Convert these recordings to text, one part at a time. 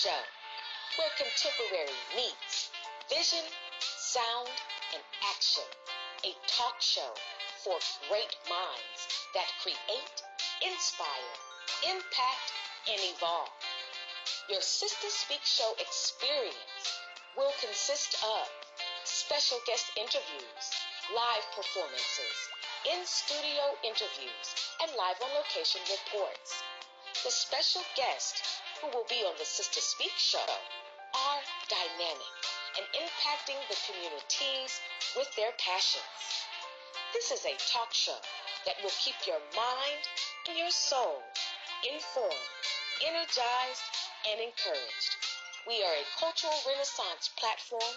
Show, where contemporary meets vision, sound, and action. A talk show for great minds that create, inspire, impact, and evolve. Your Sister Speak Show experience will consist of special guest interviews, live performances, in studio interviews, and live on location reports. The special guests who will be on the Sister Speak show are dynamic and impacting the communities with their passions. This is a talk show that will keep your mind and your soul informed, energized, and encouraged. We are a cultural renaissance platform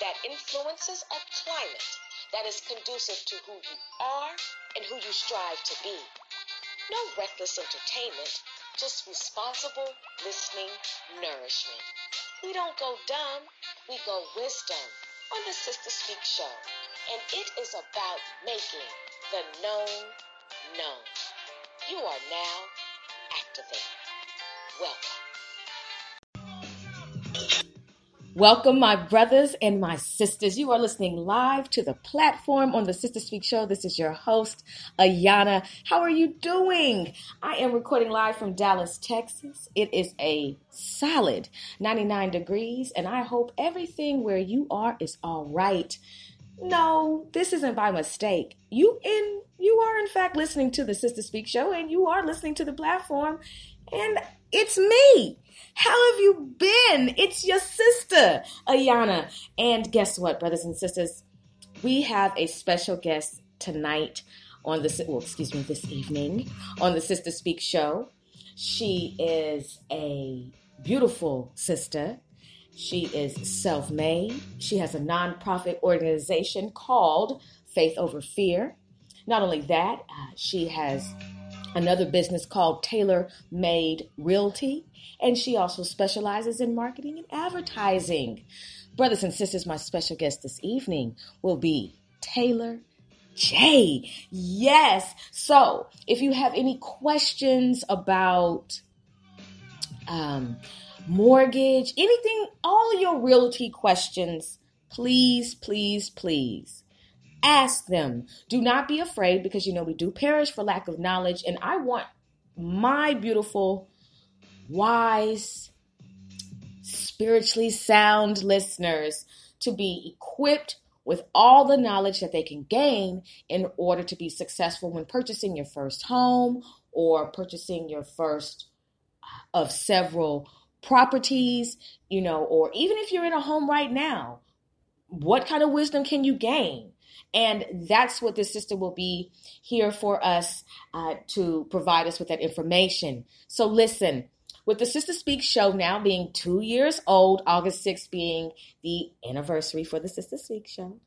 that influences a climate that is conducive to who you are and who you strive to be. No reckless entertainment, just responsible listening nourishment. We don't go dumb, we go wisdom on the Sister Speak Show. And it is about making the known known. You are now activated. Welcome. Welcome, my brothers and my sisters. You are listening live to the platform on the Sister Speak Show. This is your host, Ayana. How are you doing? I am recording live from Dallas, Texas. It is a solid 99 degrees, and I hope everything where you are is all right. No, this isn't by mistake. You in you are in fact listening to the Sister Speak Show, and you are listening to the platform, and it's me. How have you been? It's your sister, Ayana. And guess what, brothers and sisters? We have a special guest tonight on the, well, excuse me, this evening on the Sister Speak show. She is a beautiful sister. She is self made. She has a nonprofit organization called Faith Over Fear. Not only that, uh, she has another business called Tailor Made Realty, and she also specializes in marketing and advertising. Brothers and sisters, my special guest this evening will be Taylor J. Yes. So, if you have any questions about um, mortgage, anything, all your realty questions, please, please, please Ask them. Do not be afraid because you know we do perish for lack of knowledge. And I want my beautiful, wise, spiritually sound listeners to be equipped with all the knowledge that they can gain in order to be successful when purchasing your first home or purchasing your first uh, of several properties, you know, or even if you're in a home right now, what kind of wisdom can you gain? And that's what this sister will be here for us uh, to provide us with that information. So listen, with the Sister Speak show now being two years old, August 6th being the anniversary for the Sister Speak show,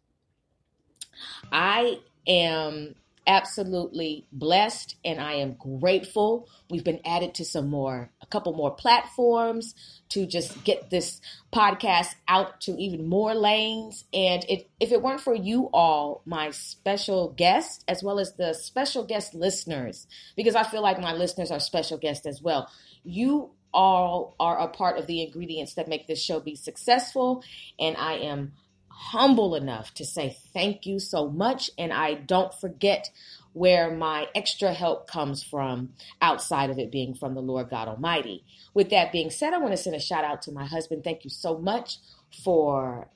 I am absolutely blessed and I am grateful. We've been added to some more, a couple more platforms to just get this podcast out to even more lanes. And it, if it weren't for you all, my special guests, as well as the special guest listeners, because I feel like my listeners are special guests as well, you all are a part of the ingredients that make this show be successful. And I am humble enough to say thank you so much. And I don't forget where my extra help comes from outside of it being from the Lord God Almighty. With that being said, I want to send a shout out to my husband. Thank you so much for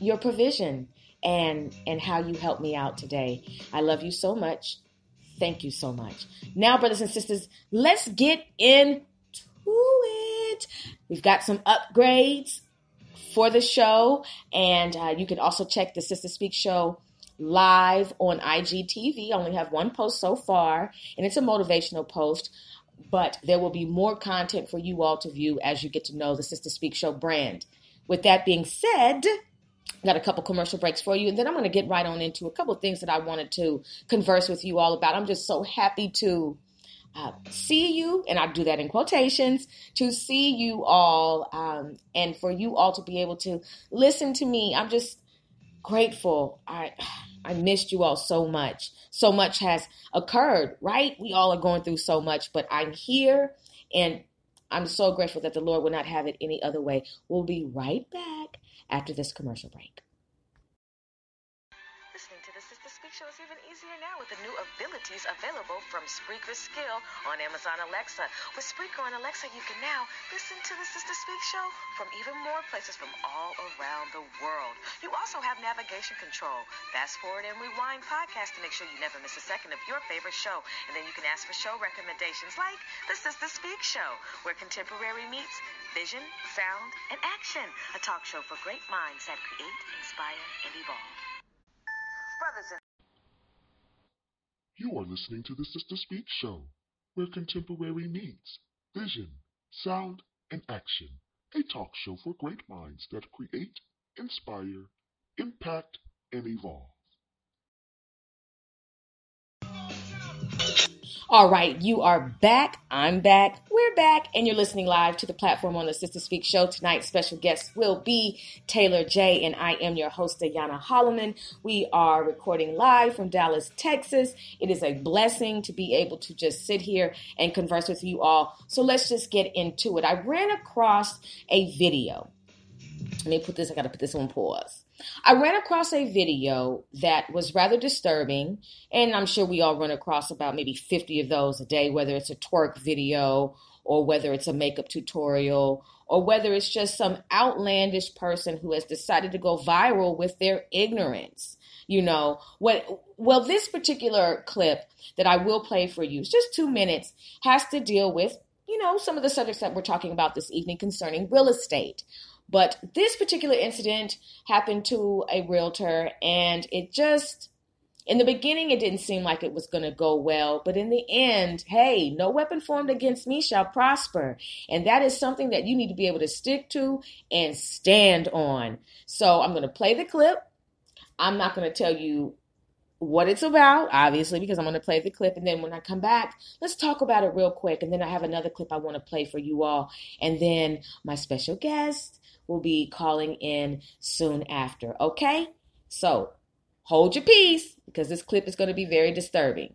your provision and and how you helped me out today. I love you so much. Thank you so much. Now, brothers and sisters, let's get into it. We've got some upgrades for the show. And uh, you can also check the Sister Speak show live on IGTV. I only have one post so far, and it's a motivational post. But there will be more content for you all to view as you get to know the Sister Speak Show brand. With that being said, got a couple commercial breaks for you, and then I'm going to get right on into a couple things that I wanted to converse with you all about. I'm just so happy to uh, see you, and I do that in quotations, to see you all um, and for you all to be able to listen to me. I'm just grateful. I, I missed you all so much. So much has occurred, right? We all are going through so much, but I'm here and I'm so grateful that the Lord would not have it any other way. We'll be right back after this commercial break. Easier now with the new abilities available from Spreaker Skill on Amazon Alexa. With Spreaker on Alexa, you can now listen to the Sister Speak show from even more places from all around the world. You also have navigation control, fast forward and rewind podcast to make sure you never miss a second of your favorite show. And then you can ask for show recommendations like the Sister Speak show, where contemporary meets vision, sound, and action. A talk show for great minds that create, inspire, and evolve. Brothers and you are listening to the Sister Speak Show, where contemporary meets vision, sound, and action. A talk show for great minds that create, inspire, impact, and evolve. All right, you are back. I'm back. We're back, and you're listening live to the platform on the Sister Speak show. Tonight's special guest will be Taylor J, and I am your host, Ayana Holloman. We are recording live from Dallas, Texas. It is a blessing to be able to just sit here and converse with you all. So let's just get into it. I ran across a video. Let me put this, I got to put this on pause. I ran across a video that was rather disturbing, and I'm sure we all run across about maybe 50 of those a day, whether it's a twerk video or whether it's a makeup tutorial or whether it's just some outlandish person who has decided to go viral with their ignorance. You know, what well this particular clip that I will play for you, it's just 2 minutes, has to deal with you know, some of the subjects that we're talking about this evening concerning real estate. But this particular incident happened to a realtor, and it just, in the beginning, it didn't seem like it was going to go well. But in the end, hey, no weapon formed against me shall prosper. And that is something that you need to be able to stick to and stand on. So I'm going to play the clip. I'm not going to tell you what it's about, obviously, because I'm going to play the clip. And then when I come back, let's talk about it real quick. And then I have another clip I want to play for you all. And then my special guest will be calling in soon after. Okay? So hold your peace because this clip is going to be very disturbing.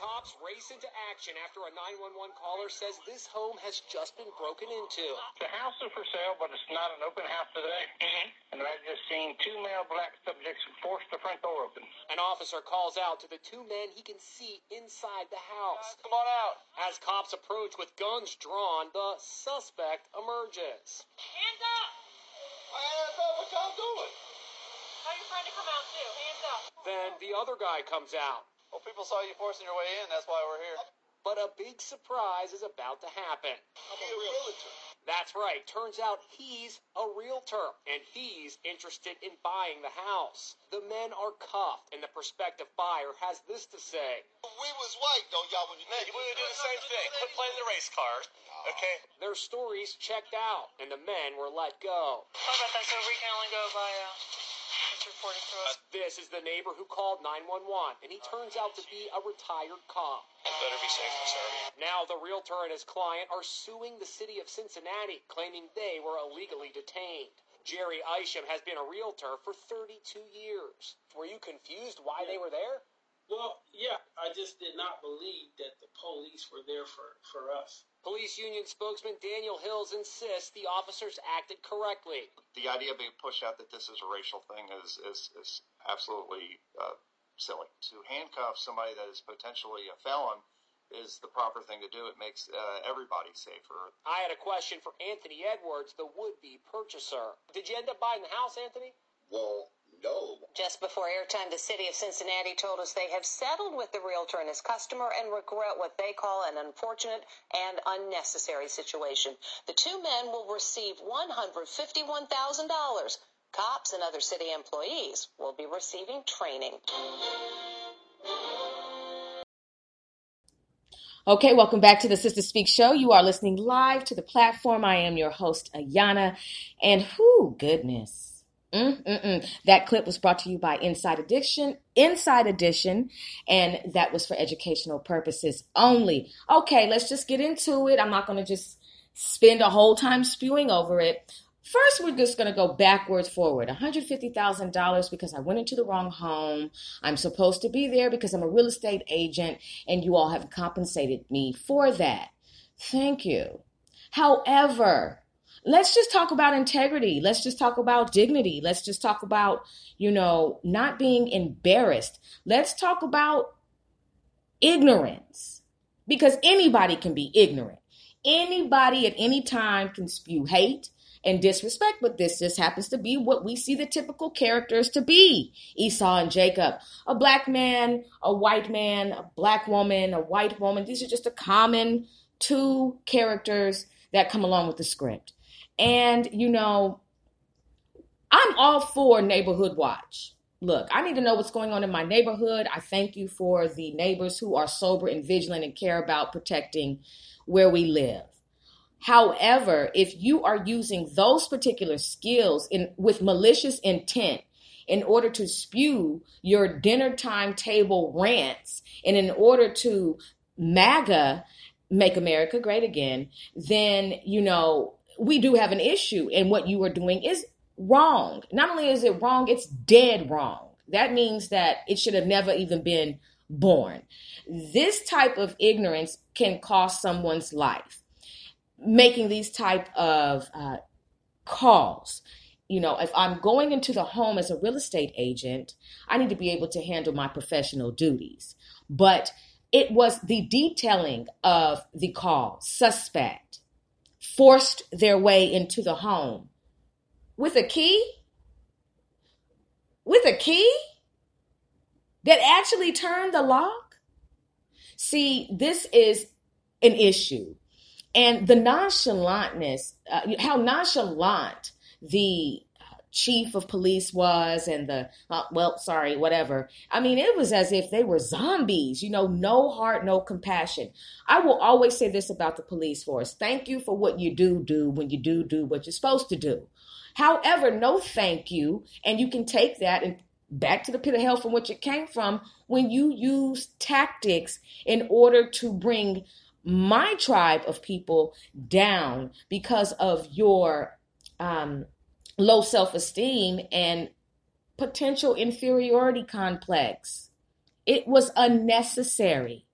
Cops race into action after a 911 caller says this home has just been broken into. The house is for sale, but it's not an open house today. Mm-hmm. And I've just seen two male black subjects force the front door open. An officer calls out to the two men he can see inside the house. Come on out. As cops approach with guns drawn, the suspect emerges. Hands up! My hands up, what y'all doing? Tell your friend to come out too. Hands up. Then the other guy comes out. Well, people saw you forcing your way in. That's why we're here. But a big surprise is about to happen. I'm a realtor. That's right. Turns out he's a realtor and he's interested in buying the house. The men are cuffed, and the prospective buyer has this to say. We was white, though, y'all. When you we would do the same thing. Quit playing the race card. Okay. Their stories checked out, and the men were let go. Sorry about that. So we can only go by uh, what's reported to us. Uh, this is the neighbor who called 911, and he turns out to be a retired cop. Better be safe, sir. Now the realtor and his client are suing the city of Cincinnati, claiming they were illegally detained. Jerry Isham has been a realtor for 32 years. Were you confused why they were there? Well, yeah, I just did not believe that the police were there for, for us. Police union spokesman Daniel Hils insists the officers acted correctly. The idea being pushed out that this is a racial thing is, is, is absolutely uh, silly. To handcuff somebody that is potentially a felon is the proper thing to do. It makes uh, everybody safer. I had a question for Anthony Edwards, the would-be purchaser. Did you end up buying the house, Anthony? Well, Just before airtime, the city of Cincinnati told us they have settled with the realtor and his customer and regret what they call an unfortunate and unnecessary situation. The two men will receive $151,000. Cops and other city employees will be receiving training. Okay, welcome back to the Sister Speak Show. You are listening live to the platform. I am your host, Ayana. And whoo, goodness. Mm-mm-mm. That clip was brought to you by Inside Addiction, Inside Edition, and that was for educational purposes only. Okay, let's just get into it. I'm not going to just spend a whole time spewing over it. First, we're just going to go backwards forward. $150,000 because I went into the wrong home. I'm supposed to be there because I'm a real estate agent and you all have compensated me for that. Thank you. However, let's just talk about integrity. Let's just talk about dignity. Let's just talk about, you know, not being embarrassed. Let's talk about ignorance because anybody can be ignorant. Anybody at any time can spew hate and disrespect, but this just happens to be what we see the typical characters to be Esau and Jacob. A black man, a white man, a black woman, a white woman. These are just a common two characters that come along with the script. And, you know, I'm all for neighborhood watch. Look, I need to know what's going on in my neighborhood. I thank you for the neighbors who are sober and vigilant and care about protecting where we live. However, if you are using those particular skills in with malicious intent in order to spew your dinner time table rants and in order to MAGA make America great again, then you know we do have an issue and what you are doing is wrong. Not only is it wrong, it's dead wrong. That means that it should have never even been born. This type of ignorance can cost someone's life. Making these type of uh, calls. You know, if I'm going into the home as a real estate agent, I need to be able to handle my professional duties. But it was the detailing of the call, suspect, forced their way into the home with a key? With a key? That actually turned the lock? See, this is an issue. And the nonchalantness, uh, how nonchalant the chief of police was and the uh, well sorry whatever. I mean it was as if they were zombies you know no heart no compassion. I will always say this about the police force. Thank you for what you do do when you do do what you're supposed to do. However no thank you and you can take that and back to the pit of hell from which it came from when you use tactics in order to bring my tribe of people down because of your um, low self esteem and potential inferiority complex. It was unnecessary.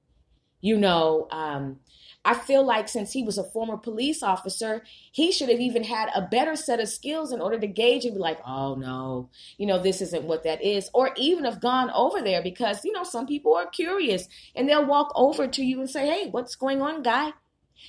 You know, um, I feel like since he was a former police officer, he should have even had a better set of skills in order to gauge and be like, oh no, you know, this isn't what that is. Or even have gone over there because, you know, some people are curious and they'll walk over to you and say, hey, what's going on, guy?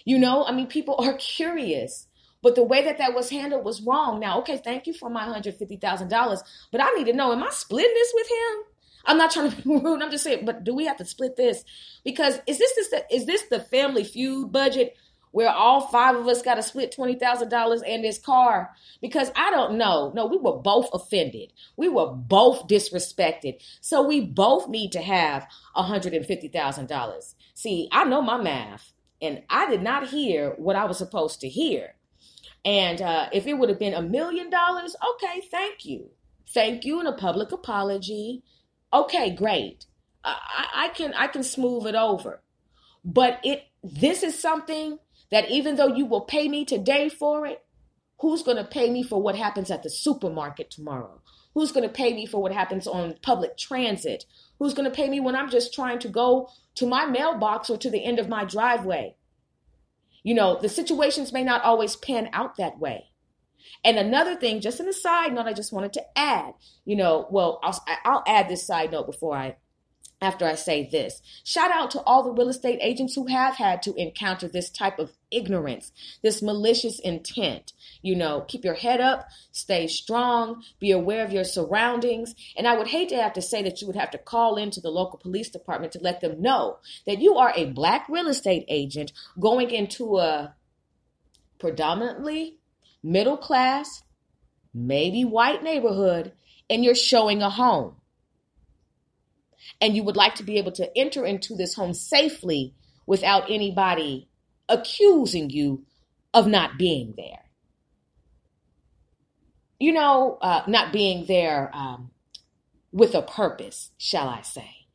You know, I mean, people are curious. But the way that that was handled was wrong. Now, okay, thank you for my $150,000, but I need to know, am I splitting this with him? I'm not trying to be rude. I'm just saying, but do we have to split this? Because is this, this is this the family feud budget where all five of us got to split twenty thousand dollars and this car? Because I don't know. No, we were both offended. We were both disrespected. So we both need to have hundred and fifty thousand dollars. See, I know my math, and I did not hear what I was supposed to hear. And uh, if it would have been a million dollars, okay, thank you. Thank you and a public apology. Okay, great. I, I can I can smooth it over. But it this is something that even though you will pay me today for it, who's going to pay me for what happens at the supermarket tomorrow? Who's going to pay me for what happens on public transit? Who's going to pay me when I'm just trying to go to my mailbox or to the end of my driveway? You know, the situations may not always pan out that way. And another thing, just an aside note, I just wanted to add, you know, well, I'll, I'll add this side note before I after I say this. Shout out to all the real estate agents who have had to encounter this type of ignorance, this malicious intent. You know, keep your head up, stay strong, be aware of your surroundings. And I would hate to have to say that you would have to call into the local police department to let them know that you are a black real estate agent going into a predominantly middle class, maybe white neighborhood, and you're showing a home and you would like to be able to enter into this home safely without anybody accusing you of not being there. You know, uh, not being there um, with a purpose, shall I say.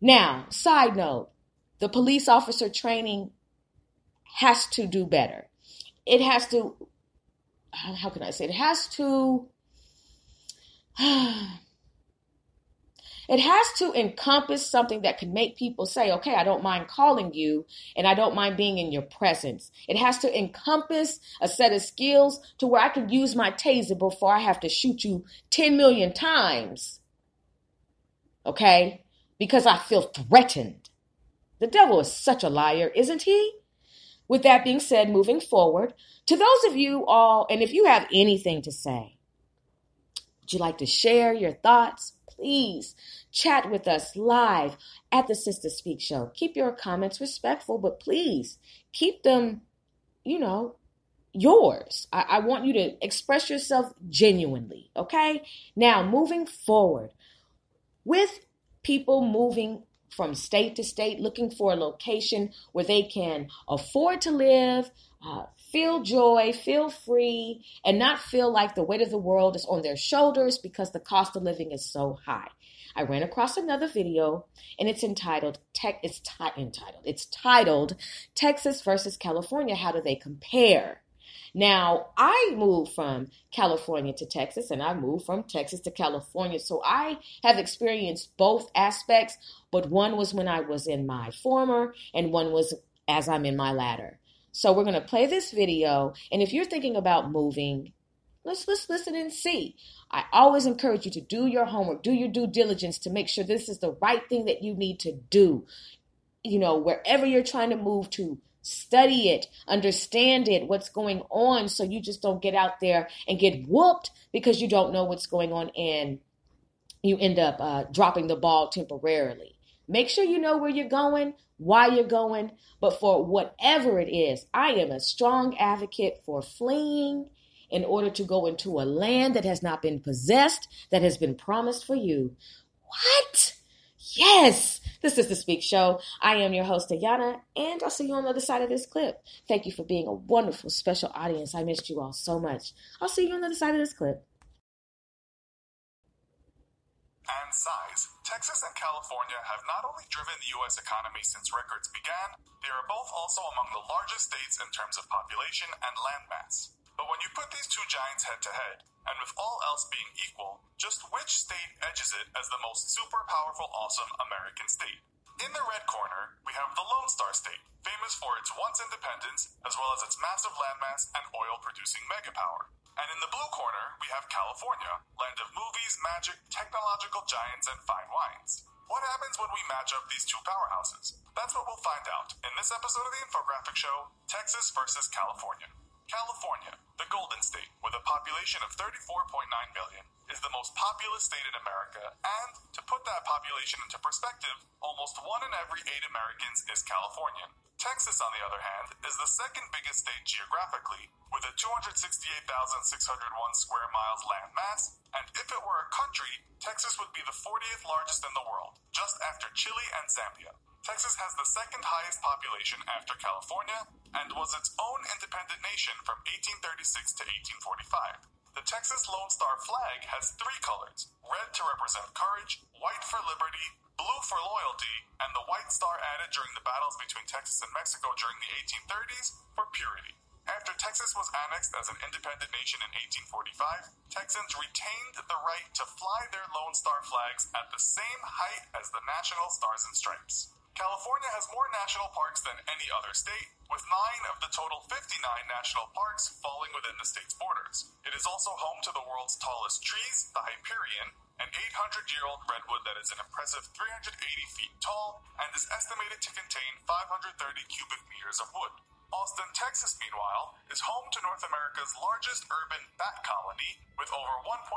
Now, side note the police officer training has to do better. It has to how can I say it? It has to it has to encompass something that can make people say, okay, I don't mind calling you and I don't mind being in your presence. It has to encompass a set of skills to where I can use my taser before I have to shoot you 10 million times. Okay? Because I feel threatened. The devil is such a liar, isn't he? With that being said, moving forward, to those of you all, and if you have anything to say, would you like to share your thoughts? Please chat with us live at the Sister Speak Show. Keep your comments respectful, but please keep them, you know, yours. I, I want you to express yourself genuinely, okay? Now, moving forward, with people moving from state to state, looking for a location where they can afford to live, uh, feel joy, feel free, and not feel like the weight of the world is on their shoulders because the cost of living is so high. I ran across another video and it's entitled Tech it's entitled it's titled Texas versus California how do they compare? Now, I moved from California to Texas and I moved from Texas to California. So I have experienced both aspects, but one was when I was in my former and one was as I'm in my latter. So we're going to play this video. And if you're thinking about moving, let's let's listen and see. I always encourage you to do your homework, do your due diligence to make sure this is the right thing that you need to do. You know, wherever you're trying to move to, study it, understand it, what's going on, so you just don't get out there and get whooped because you don't know what's going on and you end up uh, dropping the ball temporarily. Make sure you know where you're going, why you're going, but for whatever it is, I am a strong advocate for fleeing in order to go into a land that has not been possessed, that has been promised for you. What? Yes, this is the Speak Show. I am your host, Ayana, and I'll see you on the other side of this clip. Thank you for being a wonderful special audience. I missed you all so much. I'll see you on the other side of this clip. And size, Texas and California have not only driven the U.S. economy since records began, they are both also among the largest states in terms of population and landmass. But when you put these two giants head to head, and with all else being equal, just which state edges it as the most super powerful, awesome American state? In the red corner, we have the Lone Star State, famous for its once independence, as well as its massive landmass and oil producing megapower. And in the blue corner, we have California, land of movies, magic, technological giants, and fine wines. What happens when we match up these two powerhouses? That's what we'll find out in this episode of the Infographic Show Texas versus California. California, the Golden State, with a population of 34.9 million, is the most populous state in America, and to put that population into perspective, almost one in every eight Americans is Californian. Texas, on the other hand, is the second biggest state geographically, with a 268,601 square miles land mass, and if it were a country, Texas would be the 40th largest in the world, just after Chile and Zambia. Texas has the second highest population after California and was its own independent nation from 1836 to 1845. The Texas Lone Star flag has three colors red to represent courage, white for liberty, blue for loyalty, and the white star added during the battles between Texas and Mexico during the 1830s for purity. After Texas was annexed as an independent nation in 1845, Texans retained the right to fly their Lone Star flags at the same height as the national stars and stripes. California has more national parks than any other state, with nine of the total 59 national parks falling within the state's borders. It is also home to the world's tallest trees, the Hyperion, an 800 year old redwood that is an impressive 380 feet tall and is estimated to contain 530 cubic meters of wood. Austin, Texas, meanwhile, is home to North America's largest urban bat colony, with over 1.5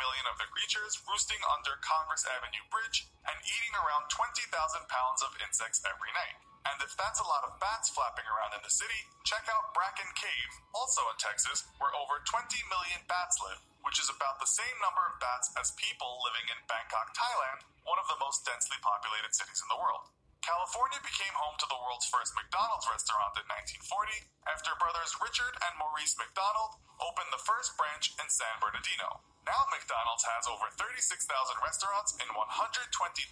million of the creatures roosting under Congress Avenue Bridge and eating around 20,000 pounds of insects every night. And if that's a lot of bats flapping around in the city, check out Bracken Cave, also in Texas, where over 20 million bats live, which is about the same number of bats as people living in Bangkok, Thailand, one of the most densely populated cities in the world. California became home to the world's first McDonald's restaurant in 1940 after brothers Richard and Maurice McDonald opened the first branch in San Bernardino. Now McDonald's has over 36,000 restaurants in 120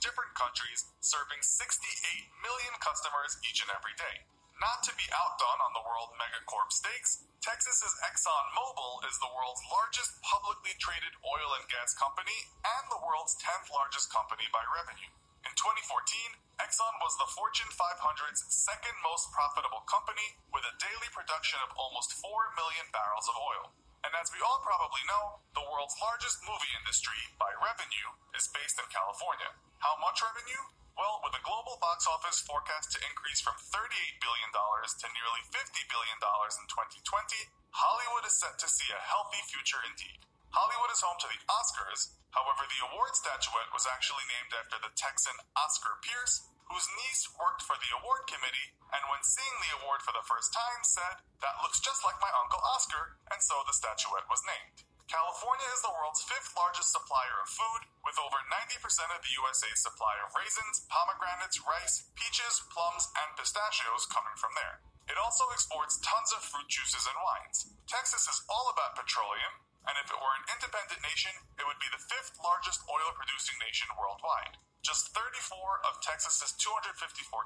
different countries, serving 68 million customers each and every day. Not to be outdone on the world megacorp stakes, Texas's ExxonMobil is the world's largest publicly traded oil and gas company and the world's 10th largest company by revenue. In 2014, Exxon was the Fortune 500's second most profitable company with a daily production of almost 4 million barrels of oil. And as we all probably know, the world's largest movie industry by revenue is based in California. How much revenue? Well, with the global box office forecast to increase from $38 billion to nearly $50 billion in 2020, Hollywood is set to see a healthy future indeed. Hollywood is home to the Oscars, however, the award statuette was actually named after the Texan Oscar Pierce, whose niece worked for the award committee, and when seeing the award for the first time said, That looks just like my Uncle Oscar, and so the statuette was named. California is the world's fifth largest supplier of food, with over 90% of the USA's supply of raisins, pomegranates, rice, peaches, plums, and pistachios coming from there. It also exports tons of fruit juices and wines. Texas is all about petroleum, and if it were an independent nation, it would be the fifth largest oil producing nation worldwide. Just 34 of Texas's 254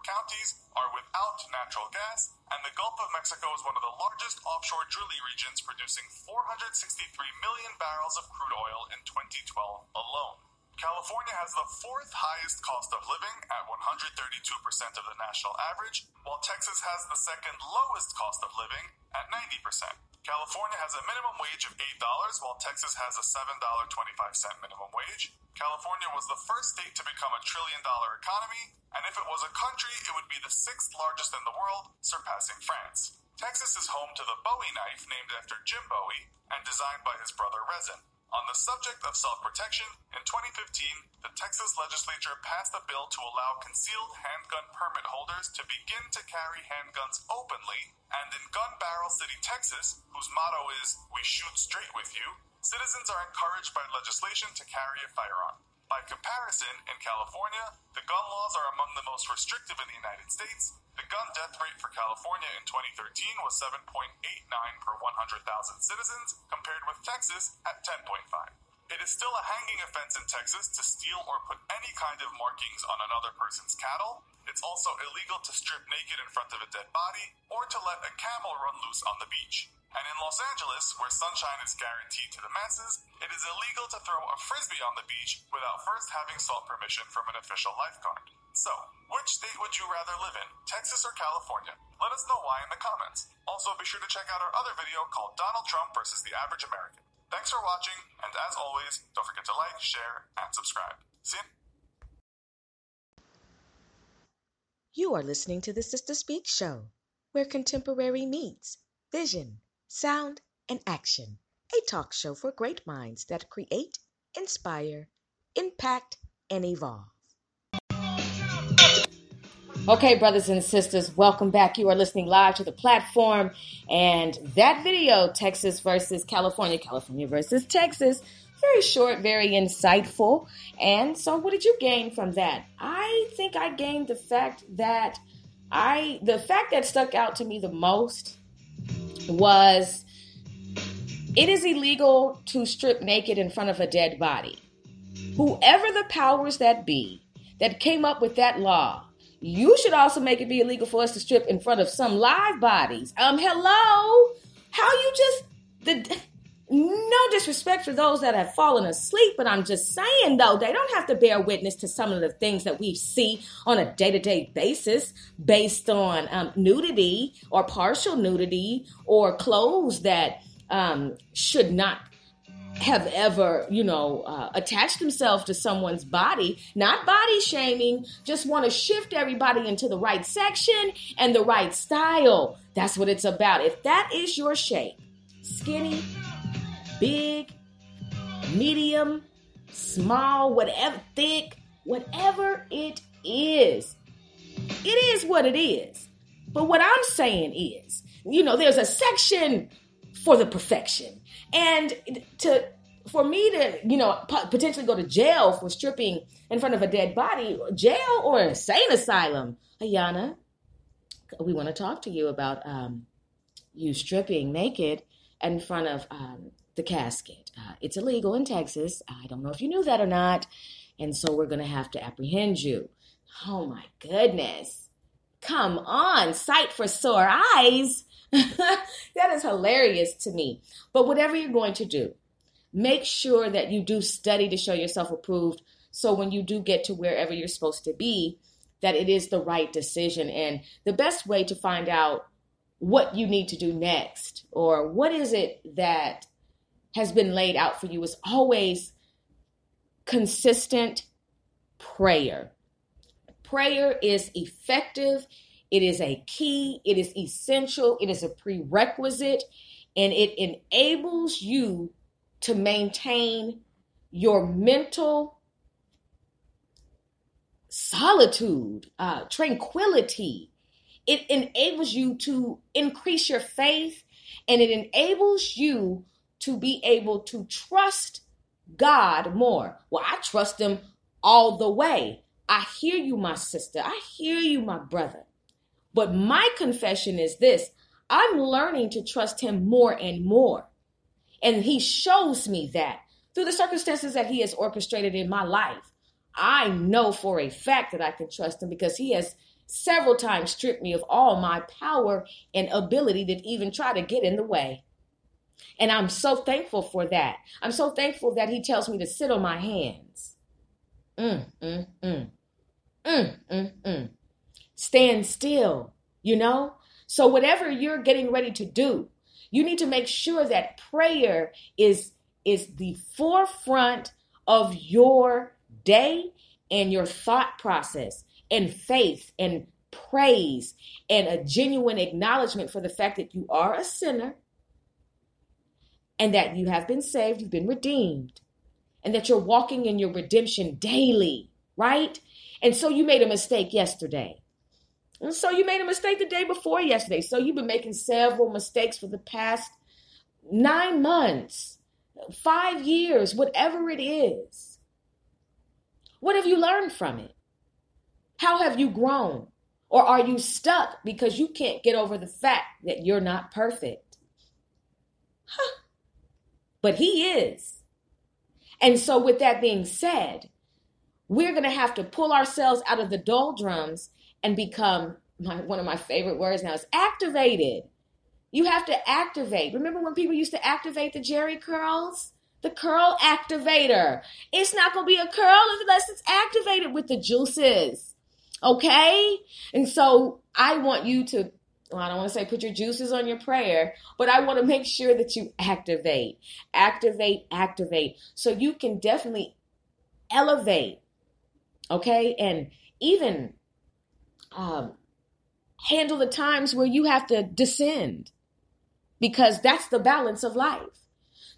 counties are without natural gas, and the Gulf of Mexico is one of the largest offshore drilling regions, producing 463 million barrels of crude oil in 2012 alone. California has the fourth highest cost of living at 132% of the national average, while Texas has the second lowest cost of living at 90%. California has a minimum wage of $8, while Texas has a $7.25 minimum wage. California was the first state to become a trillion dollar economy, and if it was a country, it would be the sixth largest in the world, surpassing France. Texas is home to the Bowie knife, named after Jim Bowie, and designed by his brother Rezin. On the subject of self protection, in 2015, the Texas legislature passed a bill to allow concealed handgun permit holders to begin to carry handguns openly, and in Gun Barrel City, Texas, whose motto is We shoot straight with you, citizens are encouraged by legislation to carry a firearm. By comparison, in California, the gun laws are among the most restrictive in the United States. The gun death rate for California in 2013 was 7.89 per 100,000 citizens, compared with Texas at 10.5. It is still a hanging offense in Texas to steal or put any kind of markings on another person's cattle. It's also illegal to strip naked in front of a dead body or to let a camel run loose on the beach. And in Los Angeles, where sunshine is guaranteed to the masses, it is illegal to throw a frisbee on the beach without first having sought permission from an official lifeguard. So, which state would you rather live in, Texas or California? Let us know why in the comments. Also, be sure to check out our other video called Donald Trump versus the Average American. Thanks for watching, and as always, don't forget to like, share, and subscribe. See you. You are listening to the Sister Speak Show, where contemporary meets vision sound, and action. A talk show for great minds that create, inspire, impact, and evolve. Okay, brothers and sisters, welcome back. You are listening live to the platform. And that video, Texas versus California, California versus Texas, very short, very insightful. And so, what did you gain from that? I think I gained the fact that I, the fact that stuck out to me the most was it is illegal to strip naked in front of a dead body. Whoever the powers that be that came up with that law, you should also make it be illegal for us to strip in front of some live bodies. Um, hello, how you just the no disrespect for those that have fallen asleep, but I'm just saying though, they don't have to bear witness to some of the things that we see on a day to day basis based on um, nudity or partial nudity or clothes that um, should not have ever, you know, uh, attached themselves to someone's body, not body shaming, just want to shift everybody into the right section and the right style. That's what it's about. If that is your shape, skinny, big, medium, small, whatever, thick, whatever it is, it is what it is. But what I'm saying is, you know, there's a section for the perfection. And to for me to, you know, potentially go to jail for stripping in front of a dead body, jail or insane asylum, Ayana, we want to talk to you about um, you stripping naked in front of um, the casket. Uh, it's illegal in Texas. I don't know if you knew that or not. And so we're going to have to apprehend you. Oh my goodness. Come on, sight for sore eyes. that is hilarious to me. But whatever you're going to do, make sure that you do study to show yourself approved. So when you do get to wherever you're supposed to be, that it is the right decision. And the best way to find out what you need to do next or what is it that has been laid out for you is always consistent prayer. Prayer is effective, it is a key, it is essential, it is a prerequisite, and it enables you to maintain your mental solitude, uh, tranquility. It enables you to increase your faith and it enables you to be able to trust God more. Well, I trust Him all the way. I hear you, my sister. I hear you, my brother. But my confession is this I'm learning to trust Him more and more. And He shows me that through the circumstances that He has orchestrated in my life. I know for a fact that I can trust Him because He has several times stripped me of all my power and ability to even try to get in the way. And I'm so thankful for that. I'm so thankful that he tells me to sit on my hands. Mm, mm, mm. Mm, mm, mm. Stand still, you know? So, whatever you're getting ready to do, you need to make sure that prayer is, is the forefront of your day and your thought process and faith and praise and a genuine acknowledgement for the fact that you are a sinner and that you have been saved, you've been redeemed, and that you're walking in your redemption daily, right? And so you made a mistake yesterday. And so you made a mistake the day before yesterday. So you've been making several mistakes for the past nine months, five years, whatever it is. What have you learned from it? How have you grown? Or are you stuck because you can't get over the fact that you're not perfect? Huh but he is. And so, with that being said, we're going to have to pull ourselves out of the doldrums and become my, one of my favorite words now is activated. You have to activate. Remember when people used to activate the Jheri curls? The curl activator. It's not going to be a curl unless it's activated with the juices. Okay? And so I want you to well, I don't want to say put your juices on your prayer, but I want to make sure that you activate, activate, activate. So you can definitely elevate, okay? And even um, handle the times where you have to descend because that's the balance of life.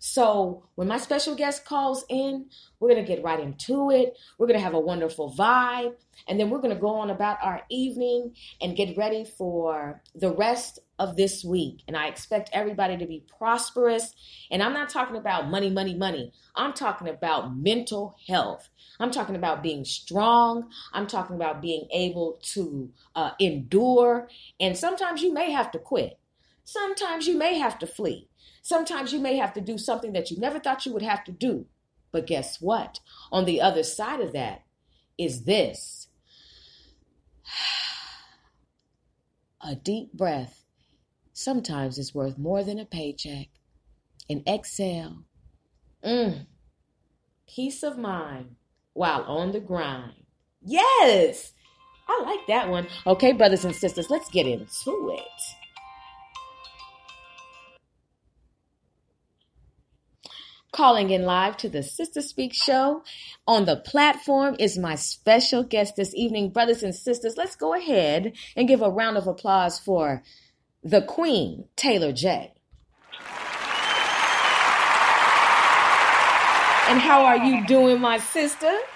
So when my special guest calls in, we're going to get right into it. We're going to have a wonderful vibe. And then we're going to go on about our evening and get ready for the rest of this week. And I expect everybody to be prosperous. And I'm not talking about money, money, money. I'm talking about mental health. I'm talking about being strong. I'm talking about being able to uh, endure. And sometimes you may have to quit. Sometimes you may have to flee. Sometimes you may have to do something that you never thought you would have to do. But guess what? On the other side of that is this a deep breath sometimes is worth more than a paycheck. And exhale. Mm. Peace of mind while on the grind. Yes! I like that one. Okay, brothers and sisters, let's get into it. Calling in live to the Sister Speak show on the platform is my special guest this evening. Brothers and sisters, let's go ahead and give a round of applause for the Queen, Taylor J. And how are you doing, my sister? Absolutely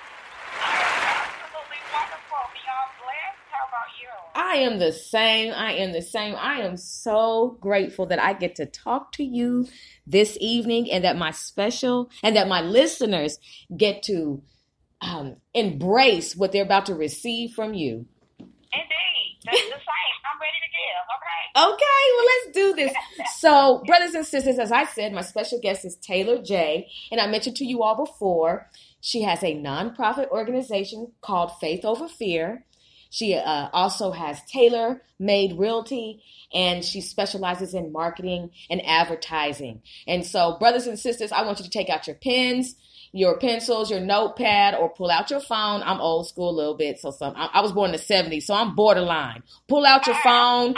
wonderful. We blessed. How about you? I am the same. I am the same. I am so grateful that I get to talk to you this evening and that my special and that my listeners get to um, embrace what they're about to receive from you. Indeed. That's the same. I'm ready to give. Okay. Okay. Well, let's do this. So, brothers and sisters, as I said, my special guest is Taylor J. And I mentioned to you all before, she has a nonprofit organization called Faith Over Fear. She uh, also has Taylor Made Realty and she specializes in marketing and advertising. And so, brothers and sisters, I want you to take out your pens, your pencils, your notepad, or pull out your phone. I'm old school a little bit, so some I, I was born in the 70s, so I'm borderline. Pull out your phone.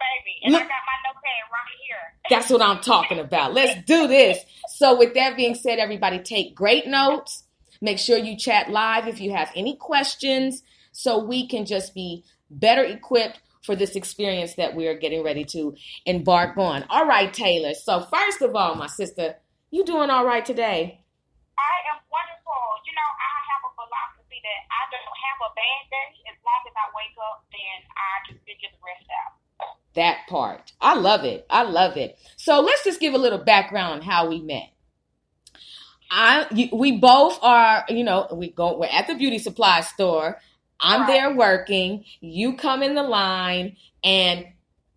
I'm a 90s baby, and Look, I got my notepad right here. That's what I'm talking about. Let's do this. So, with that being said, everybody take great notes. Make sure you chat live if you have any questions so we can just be better equipped for this experience that we are getting ready to embark on. All right, Taylor. So, first of all, my sister, you doing all right today? I am wonderful. You know, I have a philosophy that I don't have a bad day. As long as I wake up, then I can figure the rest out. That part. I love it. I love it. So let's just give a little background on how we met. I, we both are, you know, we go, we're at the beauty supply store. I'm there working. You come in the line, and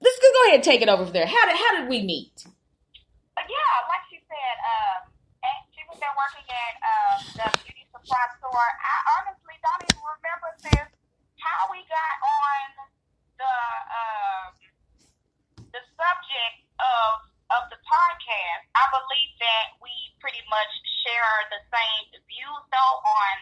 let's go ahead and take it over there. How did how did we meet? Uh, yeah, like she said, um, she was there working at um, the beauty supply store. I honestly don't even remember this how we got on the um, the subject of of the podcast. I believe that we pretty much share the same views though on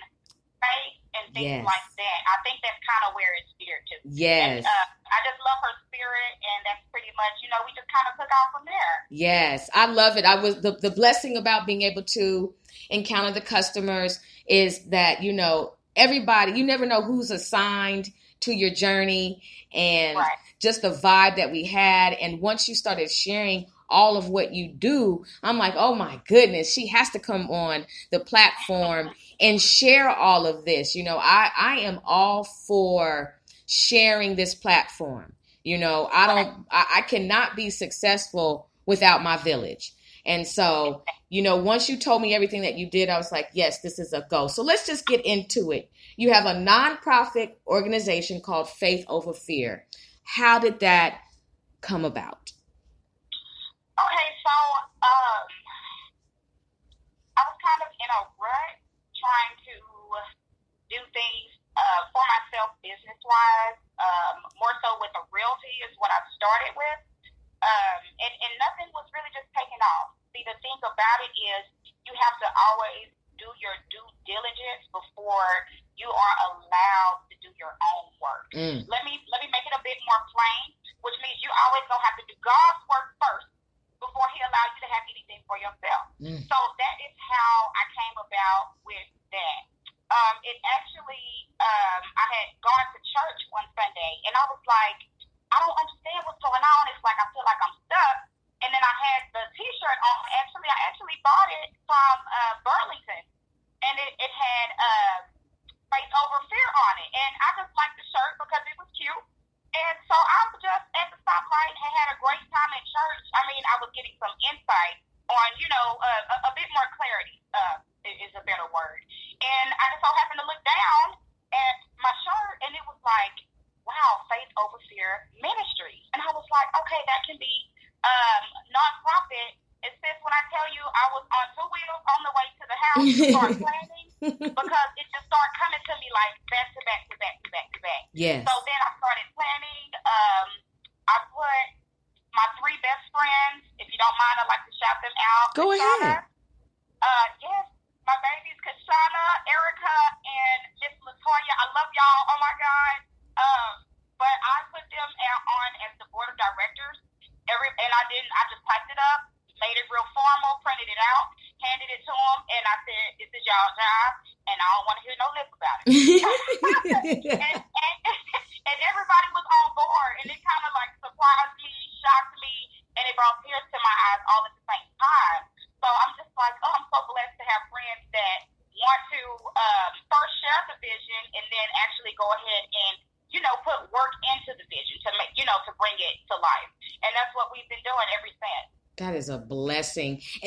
faith and things yes. like that. I think that's kind of where it's steered to. Yes. And, uh, I just love her spirit, and that's pretty much, you know, we just kind of took off from there. Yes, I love it. I was the the blessing about being able to encounter the customers is that you know everybody. You never know who's assigned to your journey, and right. just the vibe that we had. And once you started sharing all of what you do, I'm like, oh my goodness, she has to come on the platform and share all of this. You know, I, I am all for sharing this platform. You know, I don't, I, I cannot be successful without my village. And so, you know, once you told me everything that you did, I was like, yes, this is a go. So let's just get into it. You have a nonprofit organization called Faith Over Fear. How did that come about? Okay, so um, I was kind of in a rut trying to do things uh, for myself business wise. Um, more so with the realty is what I started with. Um, and, and nothing was really just taking off. See, the thing about it is you have to always do your due diligence before you are allowed to do your own work. Mm. Let me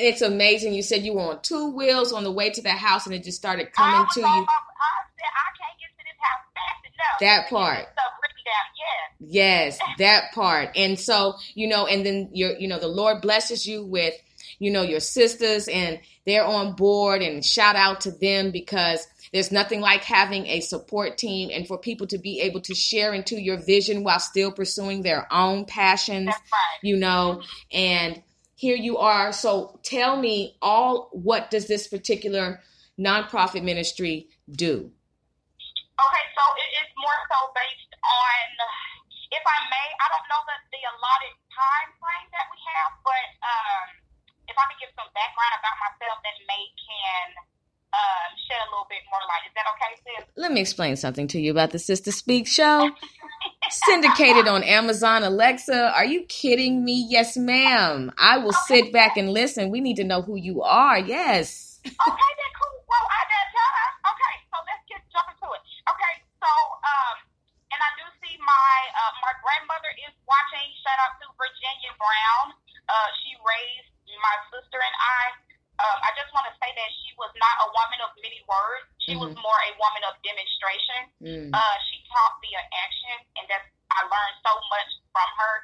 it's amazing. You said you were on two wheels on the way to the house, and it just started coming to you. Almost, to that part. Yes. yes, that part. And so, you know, and then you're, you know, the Lord blesses you with, you know, your sisters and they're on board and shout out to them because there's nothing like having a support team and for people to be able to share into your vision while still pursuing their own passions, right. you know, and here you are. So tell me all what does this particular nonprofit ministry do? Okay, so it is more so based on, if I may, I don't know the, the allotted time frame that we have, but um, if I can give some background about myself that may can um, shed a little bit more light. Is that okay, sis? Let me explain something to you about the Sister Speak show. Syndicated on Amazon Alexa. Are you kidding me? Yes, ma'am. I will okay. sit back and listen. We need to know who you are. Yes. okay, then cool. Well, I did tell her. Okay, so let's get jump into it. Okay, so um, and I do see my uh, my grandmother is watching. Shout out to Virginia Brown. Uh, she raised my sister and I um, I just want to say that she was not a woman of many words. She mm-hmm. was more a woman of demonstration. Mm. Uh, she taught via action, and that's I learned so much from her.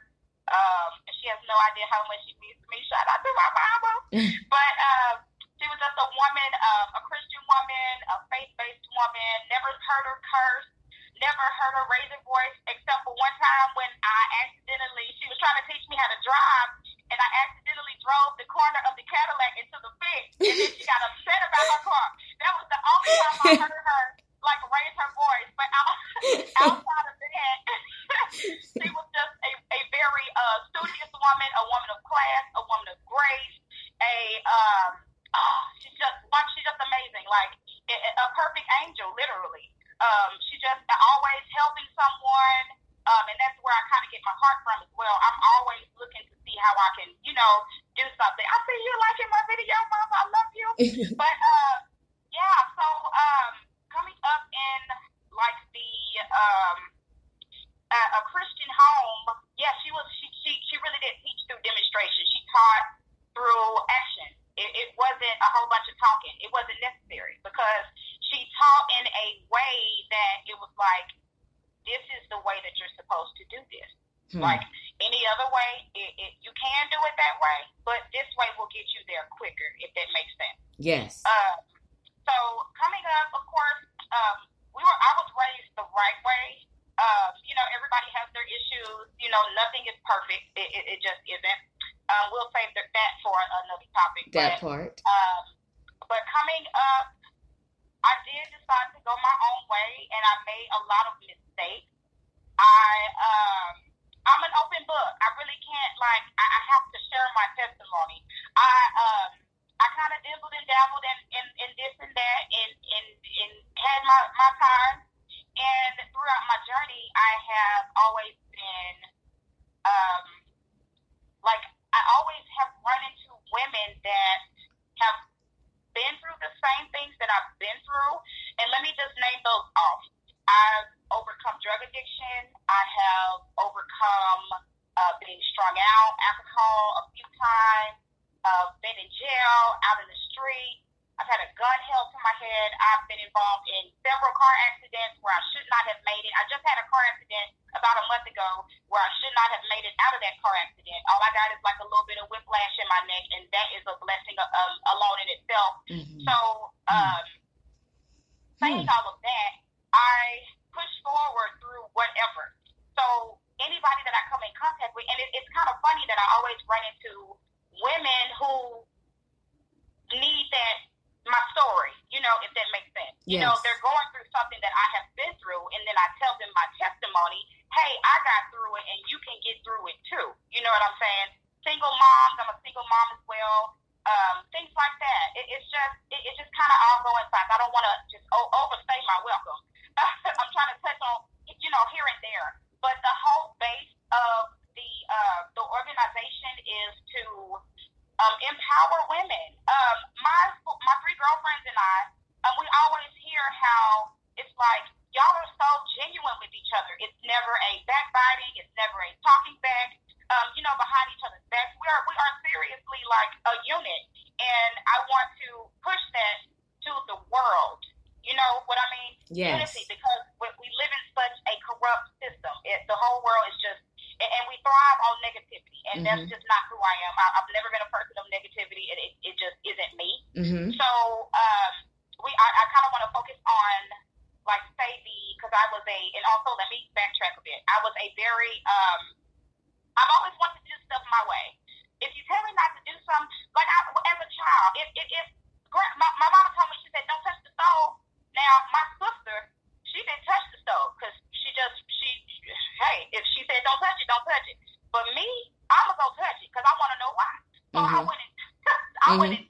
Um, she has no idea how much she means to me. Shout out to my mama. but uh, she was just a woman, uh, a Christian woman, a faith-based woman. Never heard her curse never heard her raise her voice except for one time when I accidentally, she was trying to teach me how to drive, and I accidentally drove the corner of the Cadillac into the fence, and then she got upset about my car. That was the only time I heard her like raise her voice, but I. Yes. If she said don't touch it, don't touch it. But me, I'm going to go touch it because I want to know why. So mm-hmm. I went and, I mm-hmm. went and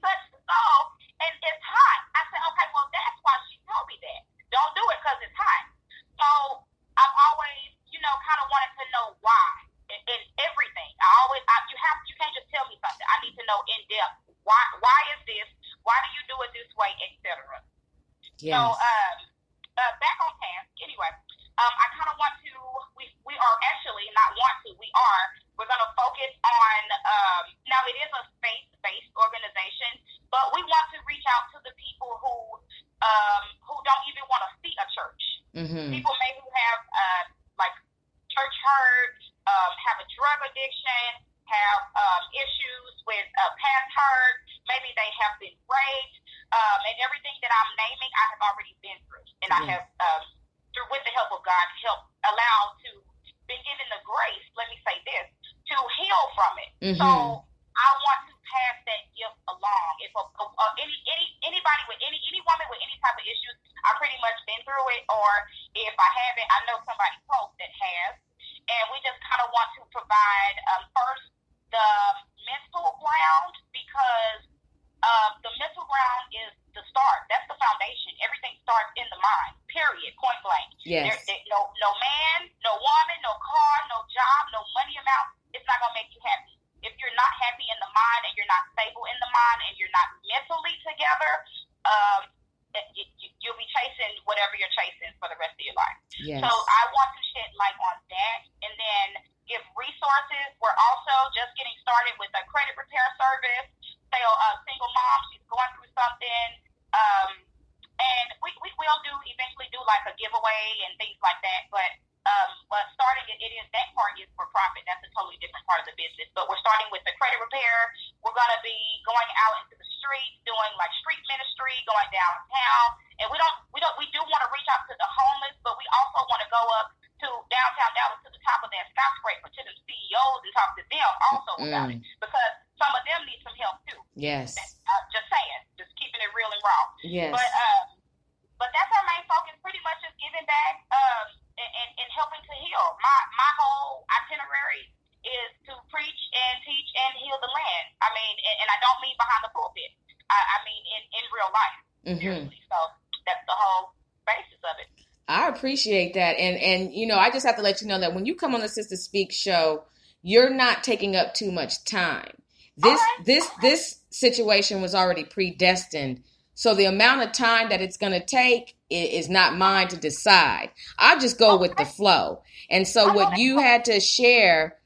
appreciate that. And and you know, I just have to let you know that when you come on the Sister Speak show, you're not taking up too much time. This okay. this this situation was already predestined. So the amount of time that it's going to take is not mine to decide. I just go okay. with the flow. And so what you had to share,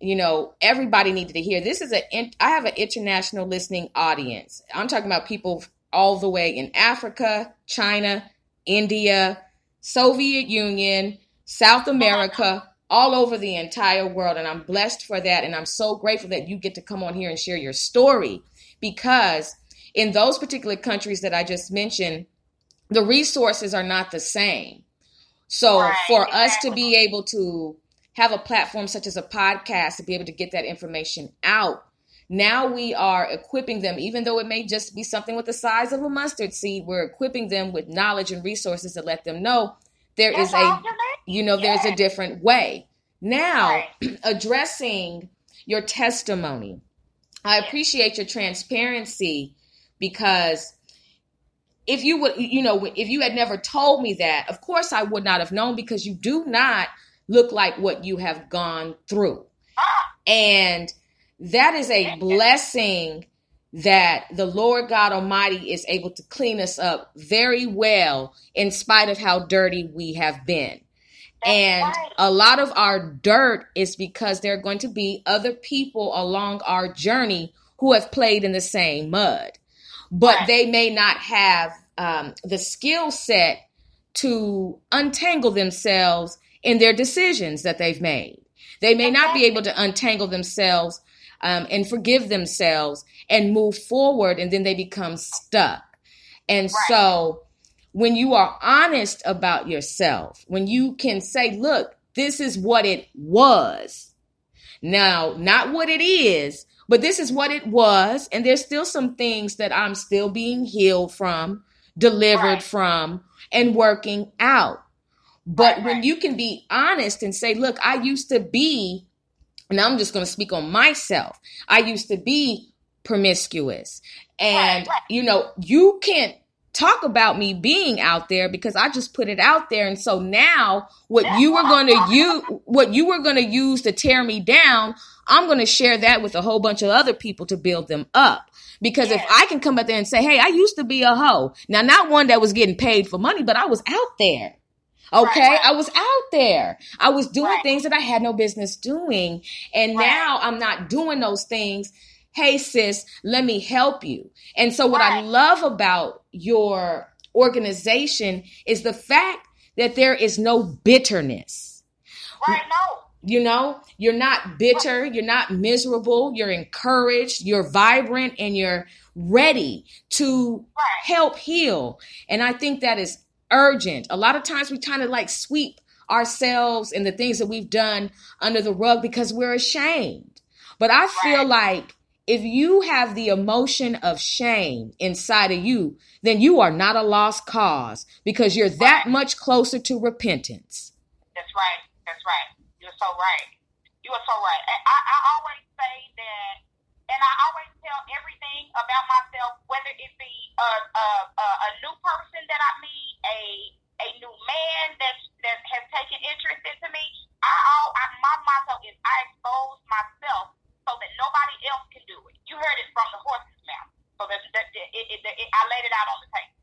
you know, everybody needed to hear. This is a I have an international listening audience. I'm talking about people all the way in Africa, China, India, Soviet Union, South America, all over the entire world. And I'm blessed for that. And I'm so grateful that you get to come on here and share your story because in those particular countries that I just mentioned, the resources are not the same. So right, for exactly. us to be able to have a platform such as a podcast to be able to get that information out, now we are equipping them, even though it may just be something with the size of a mustard seed, we're equipping them with knowledge and resources to let them know there is a, you know, there's a different way. Now, addressing your testimony, I appreciate your transparency because if you would, you know, if you had never told me that, of course I would not have known because you do not look like what you have gone through. Ah. And that is a blessing that the Lord God Almighty is able to clean us up very well in spite of how dirty we have been. and a lot of our dirt is because there are going to be other people along our journey who have played in the same mud, but right. they may not have um, the skill set to untangle themselves in their decisions that they've made. They may not be able to untangle themselves um, and forgive themselves and move forward, and then they become stuck. And right. so, when you are honest about yourself, when you can say, look, this is what it was. Now, not what it is, but this is what it was. And there's still some things that I'm still being healed from, delivered right. from, and working out. But right, when right. you can be honest and say, look, I used to be, and I'm just going to speak on myself, I used to be promiscuous. And, you know, you can't talk about me being out there because I just put it out there. And so now what you were going to use, what you were going to use to tear me down, I'm going to share that with a whole bunch of other people to build them up. Because if I can come out there and say, Hey, I used to be a hoe. Now, not one that was getting paid for money, but I was out there. Okay. Right. I was out there. I was doing right. things that I had no business doing. And right. now I'm not doing those things hey sis let me help you and so what right. i love about your organization is the fact that there is no bitterness right no you know you're not bitter you're not miserable you're encouraged you're vibrant and you're ready to help heal and i think that is urgent a lot of times we kind of like sweep ourselves and the things that we've done under the rug because we're ashamed but i feel like if you have the emotion of shame inside of you, then you are not a lost cause because you're that much closer to repentance. That's right. That's right. You're so right. You are so right. I, I always say that, and I always tell everything about myself, whether it be a, a, a, a new person that I meet, a a new man that that has taken interest into me. I, all I my motto is I expose myself so that nobody else can do it. You heard it from the horse's mouth. So that, that it, it, it, I laid it out on the table.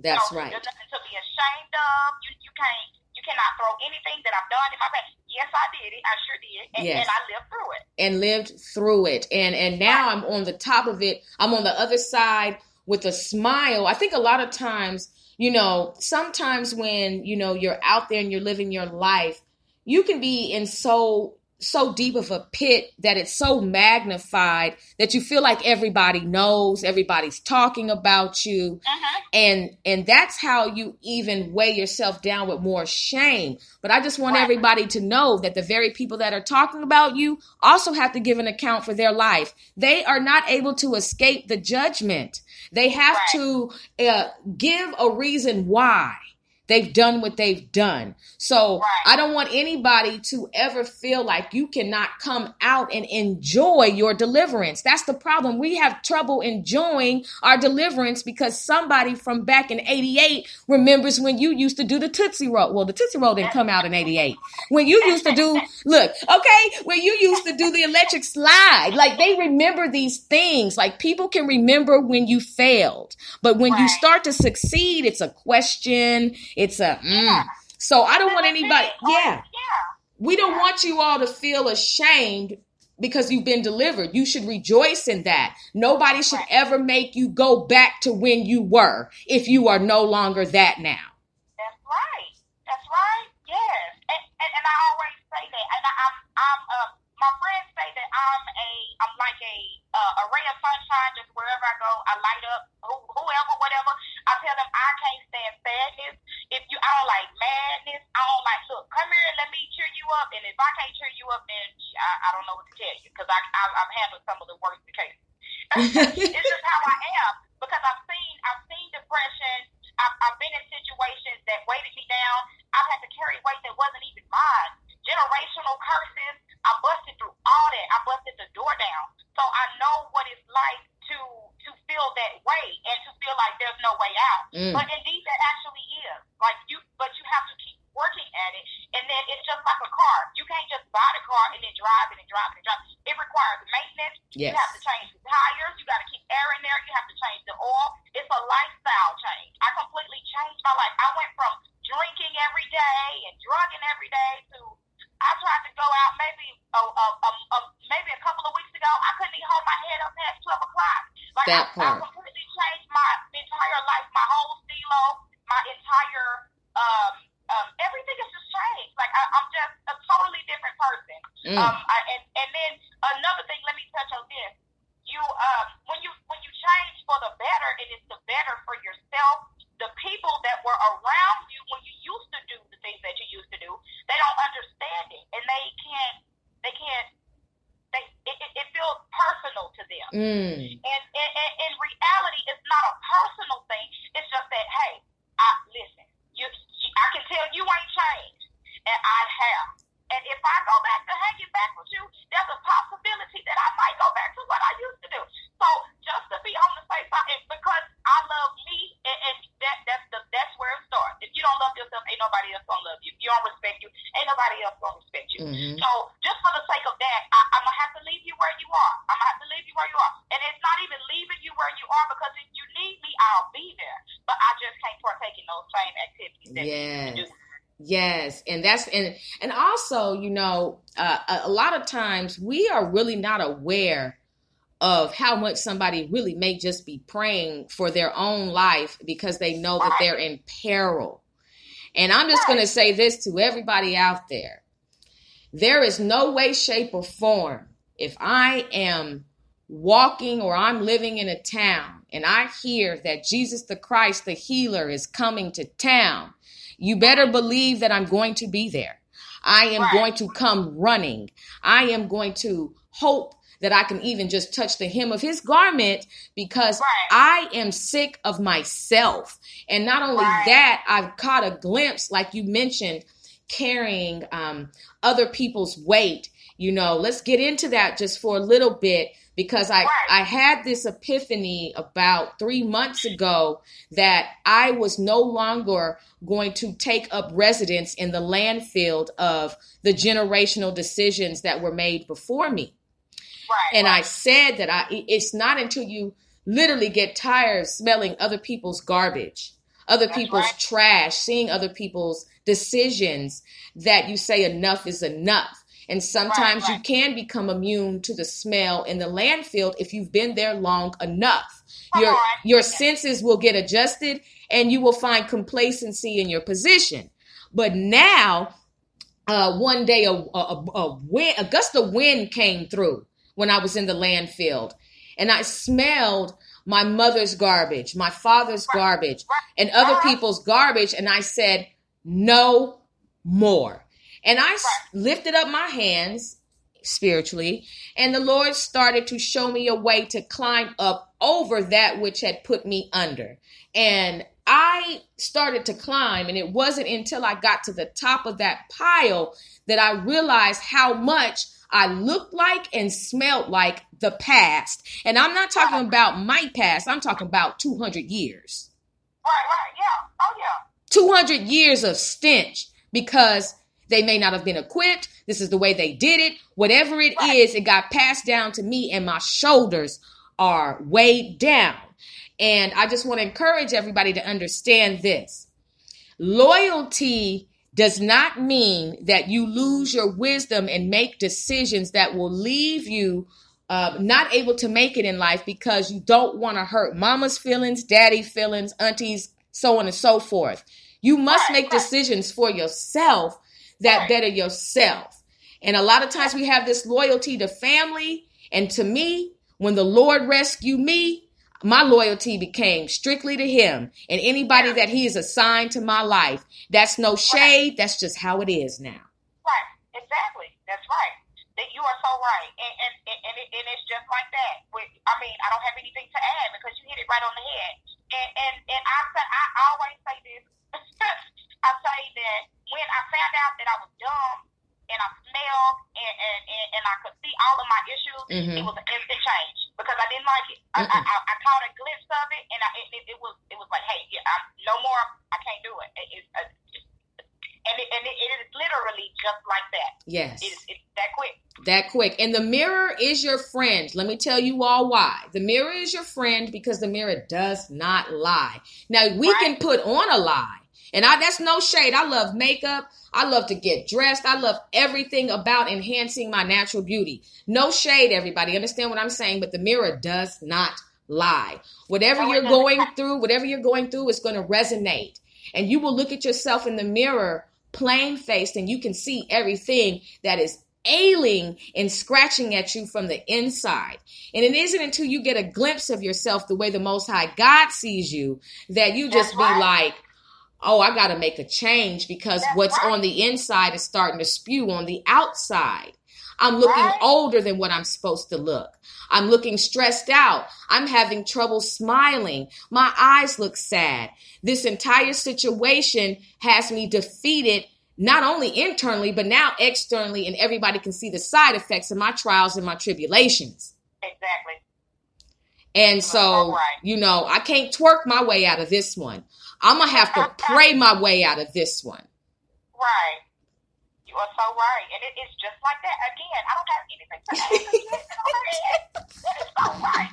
That's so right. There's nothing to be ashamed of. You you can't you cannot throw anything that I've done in my past. Yes, I did it. I sure did, and, yes. and I lived through it. And lived through it, and and now right. I'm on the top of it. I'm on the other side with a smile. I think a lot of times, you know, sometimes when you know you're out there and you're living your life, you can be in so so deep of a pit that it's so magnified that you feel like everybody knows everybody's talking about you uh-huh. and and that's how you even weigh yourself down with more shame but i just want right. everybody to know that the very people that are talking about you also have to give an account for their life they are not able to escape the judgment they have right. to uh, give a reason why They've done what they've done. So right. I don't want anybody to ever feel like you cannot come out and enjoy your deliverance. That's the problem. We have trouble enjoying our deliverance because somebody from back in 88 remembers when you used to do the Tootsie Roll. Well, the Tootsie Roll didn't come out in 88. When you used to do, look, okay, when you used to do the electric slide, like they remember these things. Like people can remember when you failed. But when right. you start to succeed, it's a question it's a mm. so I don't want anybody. Yeah, we don't want you all to feel ashamed because you've been delivered. You should rejoice in that. Nobody should ever make you go back to when you were if you are no longer that now. That's right. That's right. Yes. And, and, and I always say that. And I, I'm, I'm, uh, my friends say that I'm a, I'm like a, uh, a ray of sunshine. Just wherever I go, I light up. whoever, whatever. I tell them I can't stand sadness. If you, I don't like madness. I don't like. Look, come here and let me cheer you up. And if I can't cheer you up, then I, I don't know what to tell you because I, I I've handled some of the worst cases. it's just how I am because I've seen I've seen depression. I've, I've been in situations that weighted me down. I've had to carry weight that wasn't even mine. Generational curses. I busted through all that. I busted the door down. So I know what it's like to to feel that way and to feel like there's no way out. Mm. But indeed, there actually is. Like you, but you have to keep working at it. And then it's just like a car. You can't just buy the car and then drive it and drive it and drive. It requires maintenance. Yes. You have to change the tires. You got to keep air in there. You have to change the oil. It's a lifestyle change. I completely changed my life. I went from drinking every day and drugging every day to I tried to go out maybe a, a, a, a maybe a couple of weeks ago. I couldn't even hold my head up past twelve o'clock. Like that I, part. I completely changed my entire life, my whole stilo, my entire um, um, everything has just changed. Like I, I'm just a totally different person. Mm. Um, I, and and then another thing, let me touch on this. You um, when you when you change for the better, it is the better for yourself the people that were around you when you used to do the things that you used to do, they don't understand it, and they can't. They can't. They it, it, feels personal to them. Mm. And, and in reality, it's not a personal thing. It's just that hey, I listen. You, I can tell you ain't changed, and I have. And if I go back to hanging back with you, there's a possibility that I might go back to what I used to do. So just to be on the safe side, and because I love me, and, and that that's the that's where it starts. If you don't love yourself, ain't nobody else gonna love you. If you don't respect you, ain't nobody else gonna respect you. Mhm. So just for the sake of that, I, I'm gonna have to leave you where you are. I'm gonna have to leave you where you are, and it's not even leaving you where you are because if you need me, I'll be there. But I just can't partake in those same activities that you do. Yes. And that's and and also, you know, uh, a, a lot of times we are really not aware of how much somebody really may just be praying for their own life because they know that they're in peril. And I'm just going to say this to everybody out there. There is no way, shape, or form if I am walking or I'm living in a town and I hear that Jesus the Christ, the healer, is coming to town, you better believe that I'm going to be there. I am Right. going to come running. I am going to hope that I can even just touch the hem of his garment because Right. I am sick of myself. And not only Right. that, I've caught a glimpse, like you mentioned, carrying um, other people's weight. You know, let's get into that just for a little bit because I, I had this epiphany about three months ago that I was no longer going to take up residence in the landfill of the generational decisions that were made before me. Right. And I said that I it's not until you literally get tired of smelling other people's garbage, other That's people's right. trash, seeing other people's decisions that you say enough is enough. And sometimes Right, you can become immune to the smell in the landfill if you've been there long enough. Come Your on. your senses will get adjusted and you will find complacency in your position. But now uh, one day a, a, a, wind, a gust of wind came through when I was in the landfill, and I smelled my mother's garbage, my father's garbage, and other Uh-huh. people's garbage, and I said, "No more." And I s- lifted up my hands spiritually, and the Lord started to show me a way to climb up over that which had put me under. And I started to climb, and it wasn't until I got to the top of that pile that I realized how much I looked like and smelled like the past. And I'm not talking about my past, I'm talking about 200 years. Right, right, yeah. Oh, yeah. 200 years of stench because they may not have been equipped. This is the way they did it. Whatever it is, it got passed down to me, and my shoulders are weighed down. And I just want to encourage everybody to understand this loyalty does not mean that you lose your wisdom and make decisions that will leave you uh, not able to make it in life because you don't want to hurt mama's feelings, daddy feelings, aunties, so on and so forth. You must make decisions for yourself that Right. better yourself. And a lot of times we have this loyalty to family. And to me, when the Lord rescued me, my loyalty became strictly to Him and anybody that He is assigned to my life. That's no shade. That's just how it is now. Right, exactly. That's right. That you are so right, and and and, it, and it's just like that. With, I mean, I don't have anything to add because you hit it right on the head. And and and I I always say this. I say that when I found out that I was dumb and I smelled and and, and, and I could see all of my issues, Mhm. it was an instant change because I didn't like it. I, I. I, I caught a glimpse of it, and I, it, it, was it was like, hey, yeah, I'm, no more. I can't do it. it, it, uh, and it, and it, it is literally just like that. Yes. It's, it's that quick. that quick. And the mirror is your friend. Let me tell you all why. The mirror is your friend because the mirror does not lie. Now we can put on a lie. And I that's no shade. I love makeup. I love to get dressed. I love everything about enhancing my natural beauty. No shade, everybody. Understand what I'm saying? But the mirror does not lie. Whatever you're going through, whatever you're going through is going to resonate. And you will look at yourself in the mirror plain faced and you can see everything that is ailing and scratching at you from the inside. And it isn't until you get a glimpse of yourself the way the Most High God sees you that you just That's be right. like, oh, I got to make a change because That's what's right. on the inside is starting to spew on the outside. I'm looking Right. older than what I'm supposed to look. I'm looking stressed out. I'm having trouble smiling. My eyes look sad. This entire situation has me defeated, not only internally, but now externally, and everybody can see the side effects of my trials and my tribulations. Exactly. And so, right. you know, I can't twerk my way out of this one. I'm going to have to pray my way out of this one. Right. You are so right. And it is just like that. Again, I don't have anything to add. That is so right.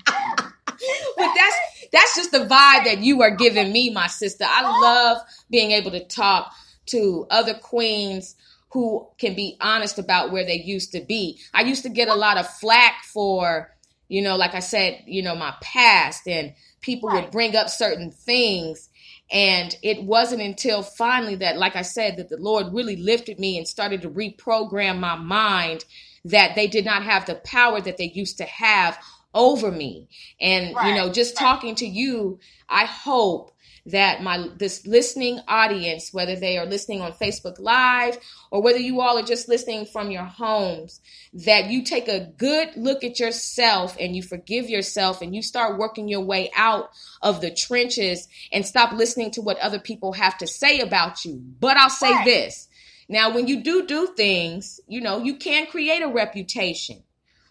but that's that's just the vibe that you are giving me, my sister. I love being able to talk to other queens who can be honest about where they used to be. I used to get a lot of flack for, you know, like I said, you know, my past and people would bring up certain things and it wasn't until finally that like I said that the Lord really lifted me and started to reprogram my mind that they did not have the power that they used to have over me. And you know, just talking to you, I hope that my this listening audience, whether they are listening on Facebook Live or whether you all are just listening from your homes, that you take a good look at yourself and you forgive yourself and you start working your way out of the trenches and stop listening to what other people have to say about you. But I'll say this. Now, when you do do things, you know, you can create a reputation.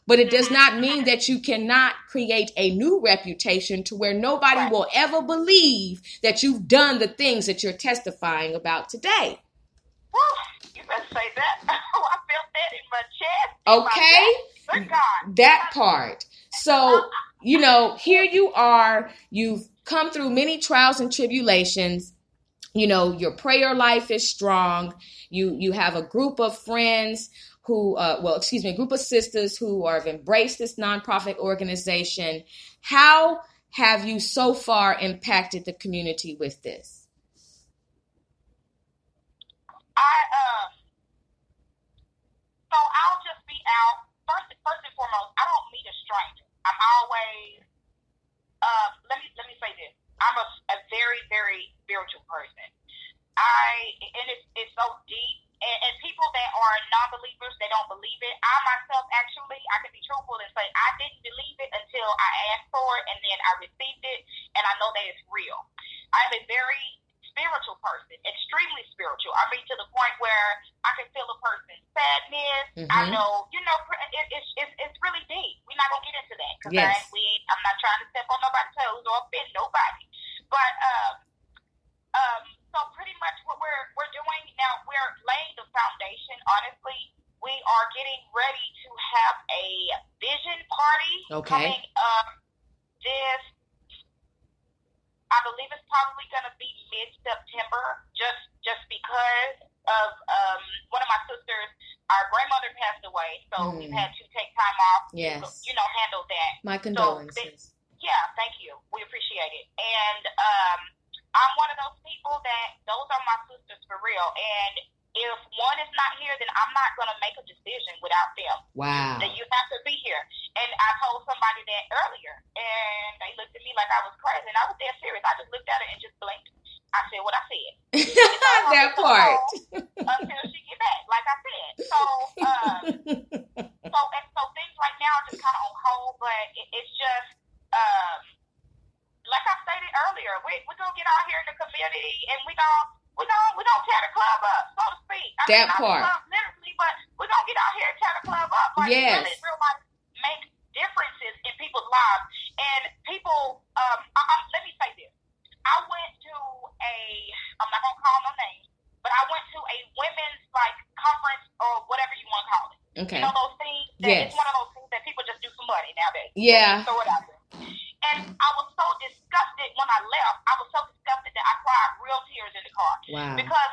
But it does not mean that you cannot create a new reputation to where nobody will ever believe that you've done the things that you're testifying about today. Whew, you better say that. Oh, I felt that in my chest. my Okay? back. God. That part. So, you know, here you are. You've come through many trials and tribulations. You know, your prayer life is strong. You you have a group of friends who, uh, well, excuse me, a group of sisters who have embraced this nonprofit organization. How have you so far impacted the community with this? I um so I'll just be out first first and foremost, I don't meet a stranger. I'm always uh let me let me say this. I'm a, a very, very spiritual person. I and it's it's so deep and, and people that are non believers, they don't believe it. I myself actually I can be truthful and say I didn't believe it until I asked for it and then I received it and I know that it's real. I'm a very spiritual person, extremely spiritual. I mean, to the point where I can feel a person's sadness. I Mhm. know, you know, it, it's, it's it's really deep. We're not gonna get into that because Yes. we I'm not trying to step on nobody's toes or offend nobody. But um, um, so pretty much what we're we're doing now, we're laying the foundation. Honestly, we are getting ready to have a vision party Okay. coming up this I believe it's probably going to be mid September, just just because of um, one of my sisters. Our grandmother passed away, so we've Mm. had to take time off. Yes. to, you know, handle that. My So, condolences. yeah, thank you. We appreciate it. And um, I'm one of those people that those are my sisters for real. And if one is not here, then I'm not going to make a decision without them. Wow. That you have to be here. And I told somebody that earlier, and they looked at me like I was crazy, and I was dead serious. I just looked at her and just blinked. I said what I said. that part. Until she get back, like I said. So, um, so, and so things right now are just kind of on hold, but it, it's just, um, like I stated earlier, we we gonna get out here in the community, and we gonna we gonna we gonna tear the club up, so to speak. I That mean, part. club literally, but we gonna get out here and tear the club up. Like Yes. really, real life make differences in people's lives, and people. Um, I, I, let me say this. I went to a. I'm not gonna call no names, but I went to a women's like conference or whatever you want to call it. Okay. You know those things. That Yes. It's one of those things that people just do for money nowadays. Yeah. Just throw it out there. And I was so disgusted when I left. I was so disgusted that I cried real tears in the car. Because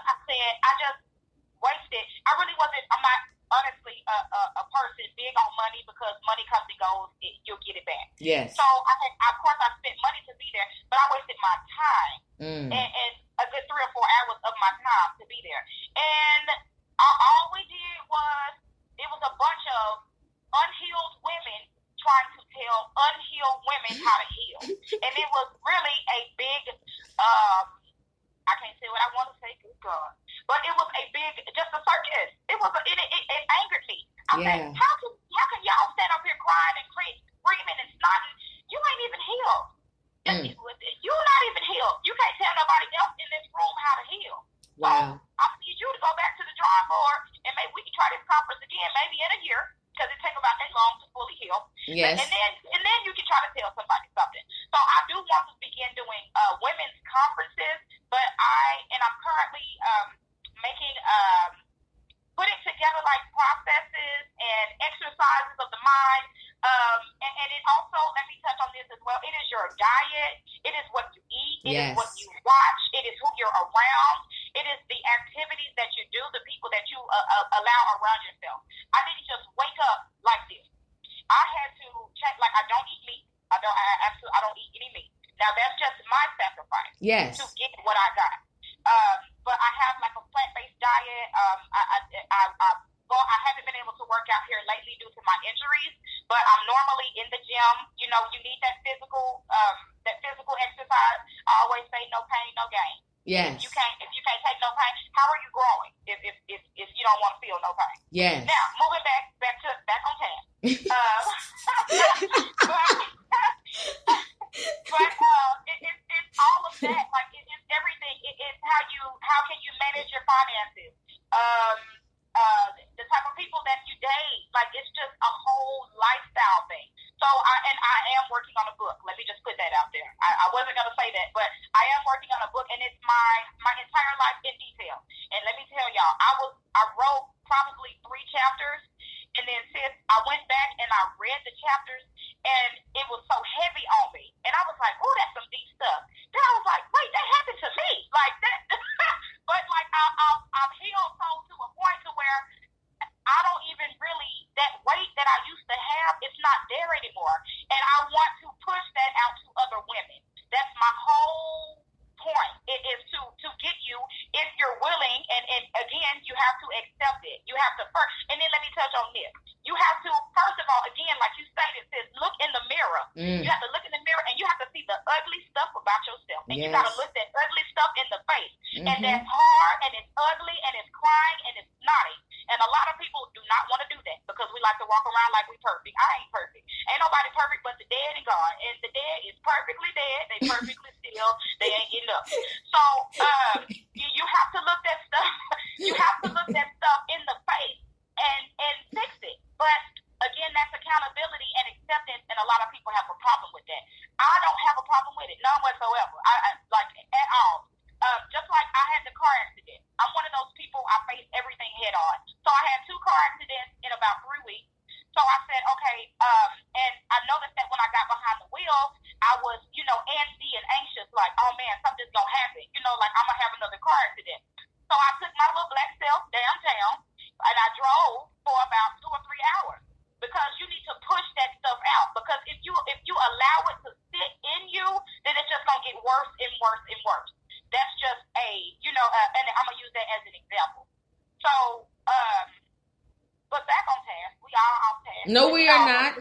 I,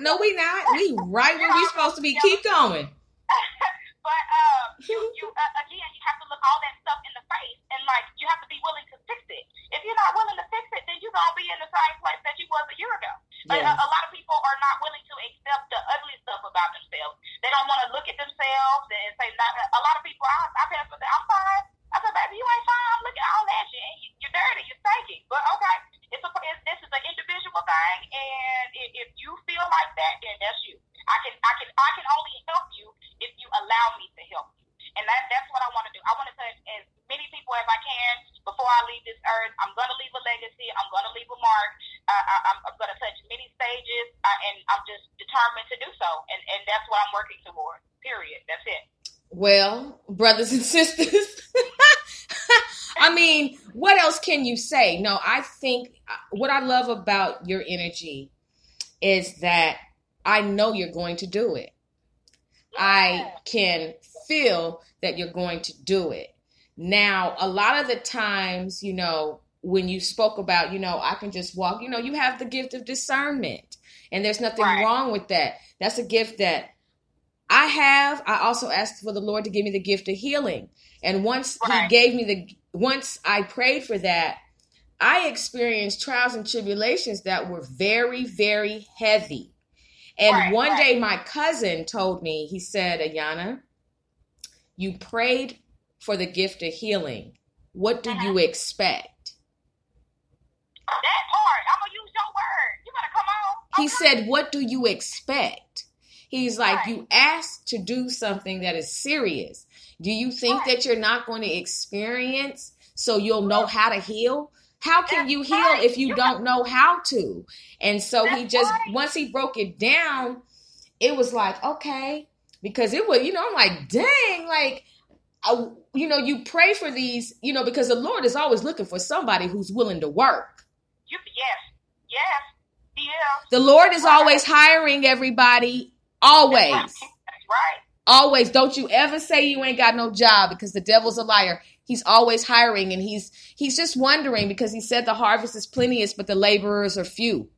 No, we not. We right where we supposed to be. Keep going. brothers and sisters. I mean, what else can you say? No, I think uh, what I love about your energy is that I know you're going to do it. I can feel that you're going to do it. Now, a lot of the times, you know, when you spoke about, you know, I can just walk, you know, you have the gift of discernment, and there's nothing right. wrong with that. That's a gift that I have, I also asked for the Lord to give me the gift of healing. And once. He gave me the, once I prayed for that, I experienced trials and tribulations that were very, very heavy. And right, one right. day my cousin told me, he said, Ayana, you prayed for the gift of healing. What do uh-huh. you mm-hmm. expect? That part, I'm going to use your word. You better come on. I'm he coming. said, What do you expect? He's like, Right. You asked to do something that is serious. Do you think Right. that you're not going to experience so you'll know how to heal? How can That's you heal right. if you don't know how to? And so he just, once he broke it down, it was like, okay, because it was, you know, I'm like, dang, like, I, you know, you pray for these, you know, because the Lord is always looking for somebody who's willing to work. Yes, yes, is. The Lord is always hiring everybody, always. That's right. Always. Don't you ever say you ain't got no job because the devil's a liar. He's always hiring and he's he's just wondering because he said the harvest is plenteous, but the laborers are few.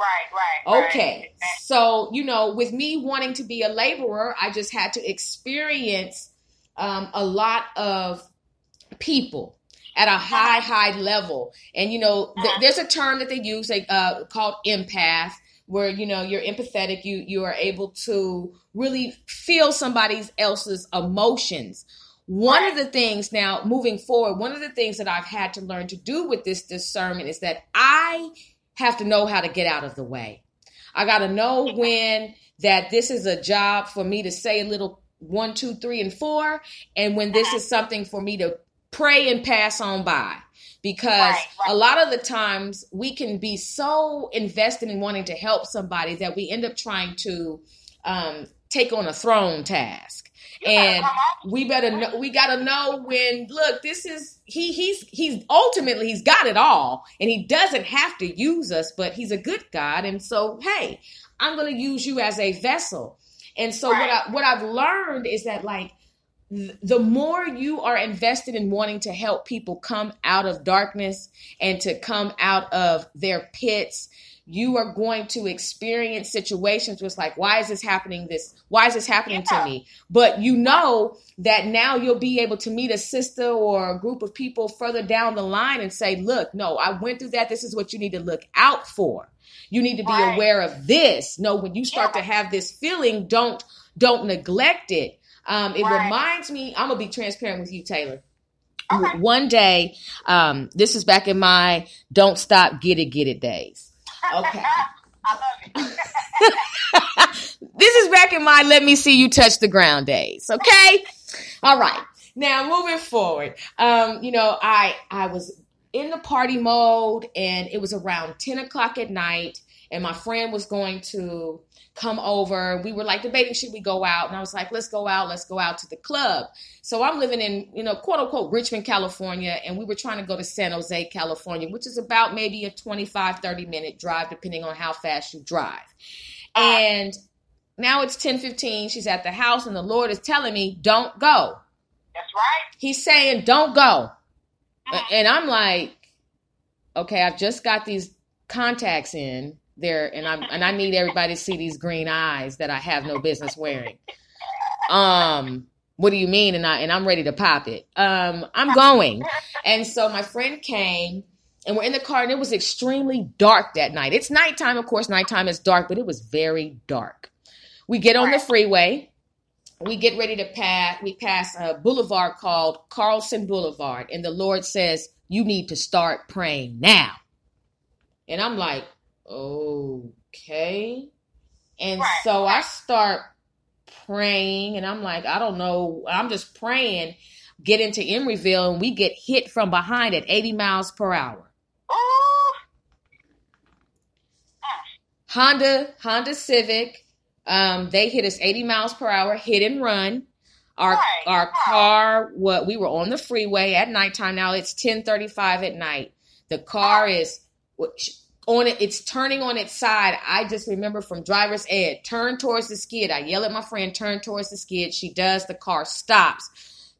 Right, right. Okay. So, you know, with me wanting to be a laborer, I just had to experience um, a lot of people at a high, high level. And, you know, th- there's a term that they use they, uh, called empath, where, you know, you're empathetic. You, you are able to really feel somebody else's emotions. One of the things now moving forward, one of the things that I've had to learn to do with this discernment is that I have to know how to get out of the way. I got to know when that this is a job for me to say a little one, two, three, and four, and when this is something for me to pray and pass on by. Because Right, right. a lot of the times we can be so invested in wanting to help somebody that we end up trying to um, take on a throne task. You and we better know we gotta know when look this is he he's he's ultimately he's got it all and he doesn't have to use us but he's a good god and so hey i'm gonna use you as a vessel and so what i what i've learned is that like the more you are invested in wanting to help people come out of darkness and to come out of their pits you are going to experience situations where it's like why is this happening this why is this happening Yeah. to me but you know that now you'll be able to meet a sister or a group of people further down the line and say look no i went through that this is what you need to look out for you need to be Right. aware of this no when you start Yeah. to have this feeling don't don't neglect it um, it Right. reminds me i'm gonna be transparent with you taylor Okay. one day um, this is back in my don't stop get it get it days okay I love it. this is back in my let me see you touch the ground days okay all right now moving forward um you know i i was in the party mode and it was around 10 o'clock at night and my friend was going to come over we were like debating should we go out and i was like let's go out let's go out to the club so i'm living in you know quote unquote richmond california and we were trying to go to san jose california which is about maybe a 25 30 minute drive depending on how fast you drive and now it's 10:15. She's at the house and the Lord is telling me, "Don't go." That's right. He's saying, "Don't go." And I'm like, "Okay, I've just got these contacts in there and I'm and I need everybody to see these green eyes that I have no business wearing." Um, what do you mean? And I and I'm ready to pop it. Um, I'm going. And so my friend came and we're in the car and it was extremely dark that night. It's nighttime, of course, nighttime is dark, but it was very dark. We get on the freeway. We get ready to pass. We pass a boulevard called Carlson Boulevard, and the Lord says, You need to start praying now. And I'm like, Okay. And Right, so I start praying, and I'm like, I don't know. I'm just praying. Get into Emeryville, and we get hit from behind at 80 miles per hour. Ooh. Honda, Honda Civic. Um, they hit us 80 miles per hour, hit and run. Our Right. our car, what we were on the freeway at nighttime. Now it's 10:35 at night. The car is on it. It's turning on its side. I just remember from driver's ed, turn towards the skid. I yell at my friend, turn towards the skid. She does. The car stops.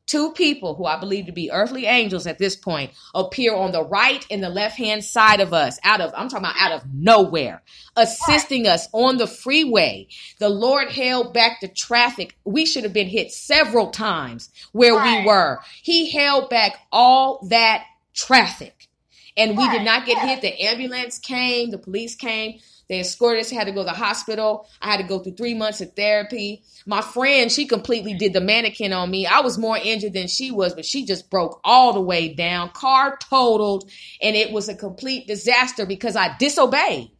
Two people who I believe to be earthly angels at this point appear on the right and the left hand side of us, out of, I'm talking about out of nowhere, assisting us on the freeway. The Lord held back the traffic. We should have been hit several times where we were. He held back all that traffic. And we did not get hit. The ambulance came, the police came. They escorted us, had to go to the hospital. I had to go through three months of therapy. My friend, she completely did the mannequin on me. I was more injured than she was, but she just broke all the way down. Car totaled, and it was a complete disaster because I disobeyed.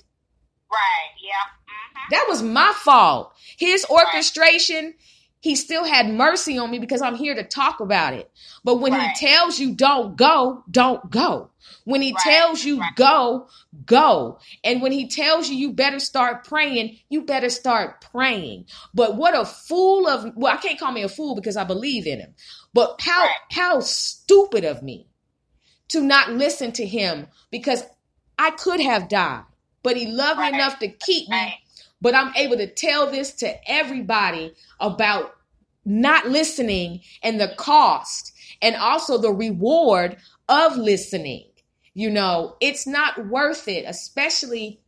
Right, yeah. Mm-hmm. That was my fault. His orchestration, he still had mercy on me because I'm here to talk about it. But when right. he tells you don't go, don't go. When he right. tells you right. go, go. And when he tells you you better start praying, you better start praying. But what a fool of well, I can't call me a fool because I believe in him. But how how stupid of me to not listen to him because I could have died. But he loved me enough to keep me but I'm able to tell this to everybody about not listening and the cost and also the reward of listening. You know, it's not worth it, especially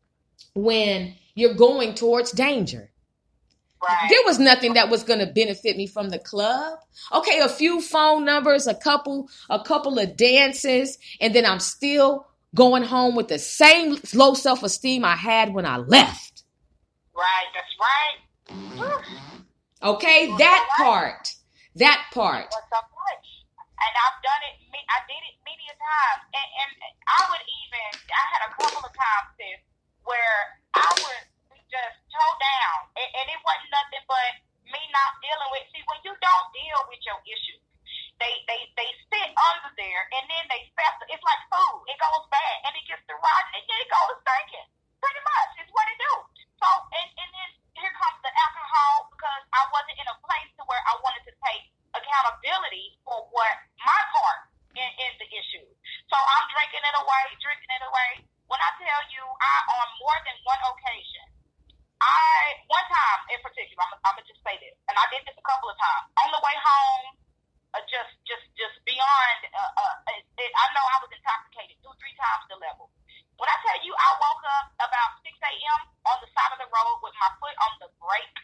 when you're going towards danger. Right. There was nothing that was going to benefit me from the club. Okay, a few phone numbers, a couple, a couple of dances, and then I'm still going home with the same low self-esteem I had when I left. Right, that's right. Okay, that part. That part. And I've done it, I did it many a times. And, and I would even, I had a couple of times, sis, where I would just toe down. And, and it wasn't nothing but me not dealing with, see, when you don't deal with your issues, they, they, they sit under there and then they fester. It's like food. It goes bad and it gets to rotten and then it goes stinking. Pretty much. It's what it do. So, and, and then here comes the alcohol because I wasn't in a place to where I wanted to take accountability for what my part in, in the issue. So I'm drinking it away, drinking it away. When I tell you, I on more than one occasion, I one time in particular, I'm, I'm gonna just say this, and I did this a couple of times on the way home. Uh, just, just, just beyond. Uh, uh, it, it, I know I was intoxicated two, three times the level. When I tell you, I woke up about 6 a.m. on the side of the road with my foot on the brake.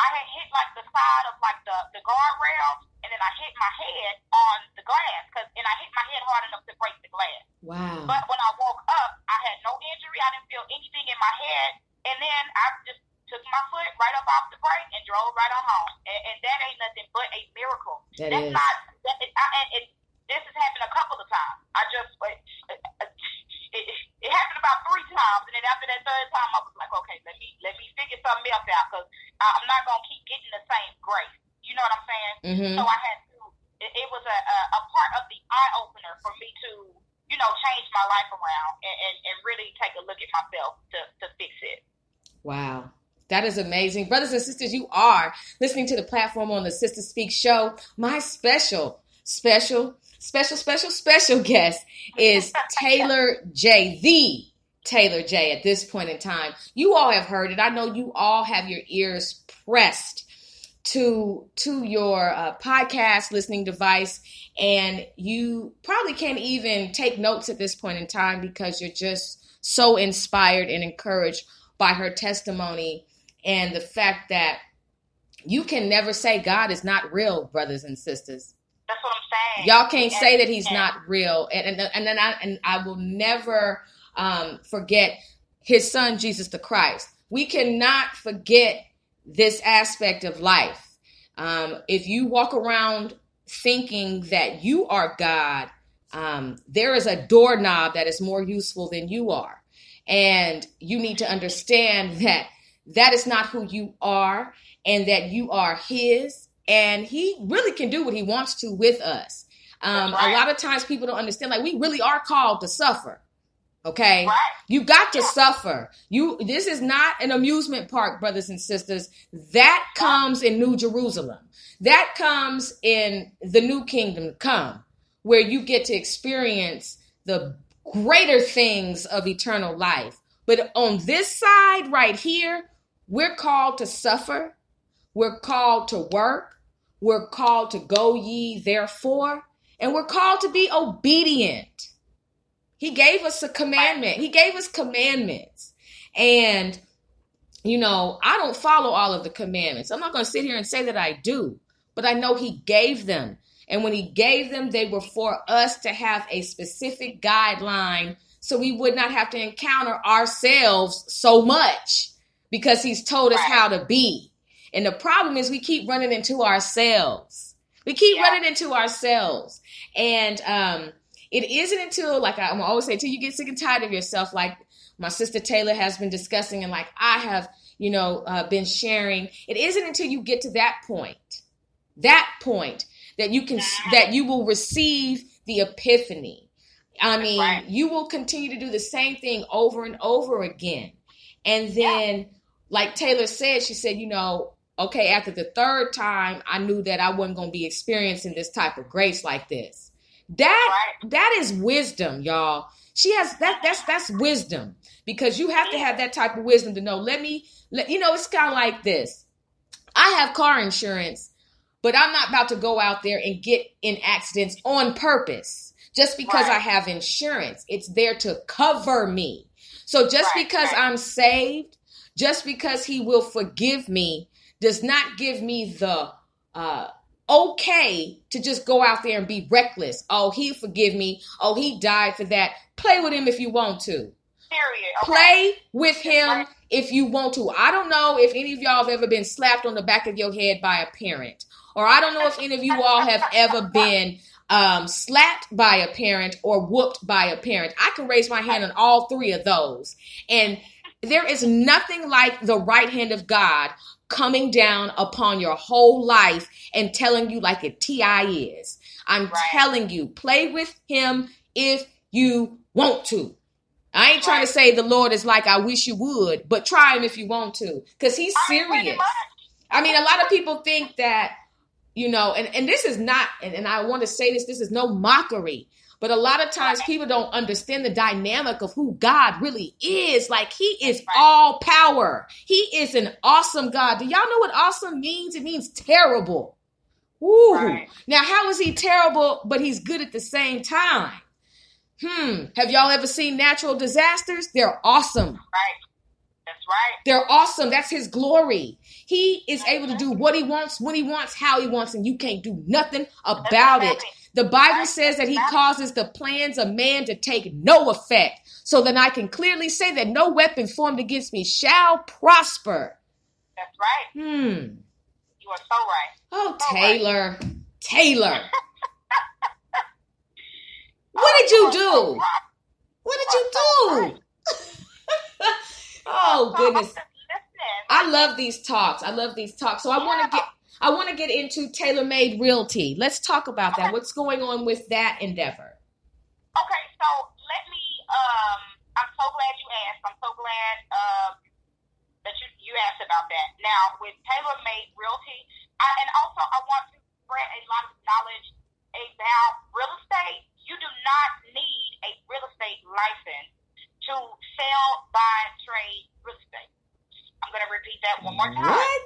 I had hit like the side of like the, the guardrail, and then I hit my head on the glass, cause, and I hit my head hard enough to break the glass. Wow. But when I woke up, I had no injury. I didn't feel anything in my head. And then I just took my foot right up off the brake and drove right on home. And, and that ain't nothing but a miracle. That That's is. not, that, it, I, and it, this has happened a couple of times. I just, it, it, it happened about three times, and then after that third time, I was like, okay, let me let me figure something else out because I'm not gonna keep getting the same grace. You know what I'm saying? Mm-hmm. So I had to. It, it was a, a a part of the eye opener for me to you know change my life around and, and, and really take a look at myself to to fix it. Wow. That is amazing. Brothers and sisters, you are listening to the platform on the Sister Speak show. My special, special, special, special, special guest is Taylor J. The Taylor J. At this point in time, you all have heard it. I know you all have your ears pressed to to your uh, podcast listening device and you probably can't even take notes at this point in time because you're just so inspired and encouraged by her testimony and the fact that you can never say God is not real, brothers and sisters. That's what I'm saying. Y'all can't say that he's not real, and and and then I and I will never um, forget his son Jesus the Christ. We cannot forget this aspect of life. Um, if you walk around thinking that you are God, um, there is a doorknob that is more useful than you are, and you need to understand that that is not who you are, and that you are His and he really can do what he wants to with us. Um, right. A lot of times people don't understand, like we really are called to suffer. Okay, right. you got to yeah. suffer. You this is not an amusement park, brothers and sisters. That comes in New Jerusalem. That comes in the new kingdom come, where you get to experience the greater things of eternal life. But on this side right here, we're called to suffer. We're called to work. We're called to go ye therefore, and we're called to be obedient. He gave us a commandment. He gave us commandments. And, you know, I don't follow all of the commandments. I'm not going to sit here and say that I do, but I know He gave them. And when He gave them, they were for us to have a specific guideline so we would not have to encounter ourselves so much because he's told us how to be. And the problem is we keep running into ourselves. We keep Yeah. running into ourselves. And um, it isn't until, like I'm always say, until you get sick and tired of yourself, like my sister Taylor has been discussing, and like I have, you know, uh, been sharing. It isn't until you get to that point, that point, that you can, that you will receive the epiphany. I mean, right. you will continue to do the same thing over and over again. And then, like Taylor said, she said, you know, okay, after the third time, I knew that I wasn't going to be experiencing this type of grace like this. That that is wisdom, y'all. She has that that's that's wisdom because you have to have that type of wisdom to know. Let me let you know it's kind of like this. I have car insurance, but I'm not about to go out there and get in accidents on purpose just because Right. I have insurance. It's there to cover me. So just Right, because right. I'm saved, just because he will forgive me does not give me the uh okay to just go out there and be reckless. Oh, he forgive me. Oh, he died for that. Play with him if you want to. Period. Okay. Play with him if you want to. I don't know if any of y'all have ever been slapped on the back of your head by a parent, or I don't know if any of you all have ever been um, slapped by a parent or whooped by a parent. I can raise my hand on all three of those. And there is nothing like the right hand of God coming down upon your whole life and telling you like a TI is. I'm Right. telling you, play with him if you want to. I ain't trying to say the Lord is like I wish you would, but try him if you want to, because he's I mean, pretty serious. I mean, a lot of people think that, you know, and, and this is not, and, and I want to say this, this is no mockery, but a lot of times people don't understand the dynamic of who God really is. Like, he is all power, he is an awesome God. Do y'all know what awesome means? It means terrible. Woo. Right. Now, how is he terrible, but he's good at the same time? Hmm. Have y'all ever seen natural disasters? They're awesome. Right. That's right. They're awesome. That's his glory. He is able to do what he wants, when he wants, how he wants, and you can't do nothing about it. The Bible says that he causes the plans of man to take no effect. So then I can clearly say that no weapon formed against me shall prosper. That's right. Hmm. You are so right. Oh, So right. Taylor. Taylor. What did you do? What did you do? oh, goodness. I love these talks. I love these talks. So I want to get I want to get into tailor made realty. Let's talk about that. What's going on with that endeavor? Okay, so let me. Um, I'm so glad you asked. I'm so glad um, that you you asked about that. Now with tailor made realty, I, and also I want to spread a lot of knowledge about real estate. You do not need a real estate license to sell, buy, trade real estate. I'm going to repeat that one more time. What?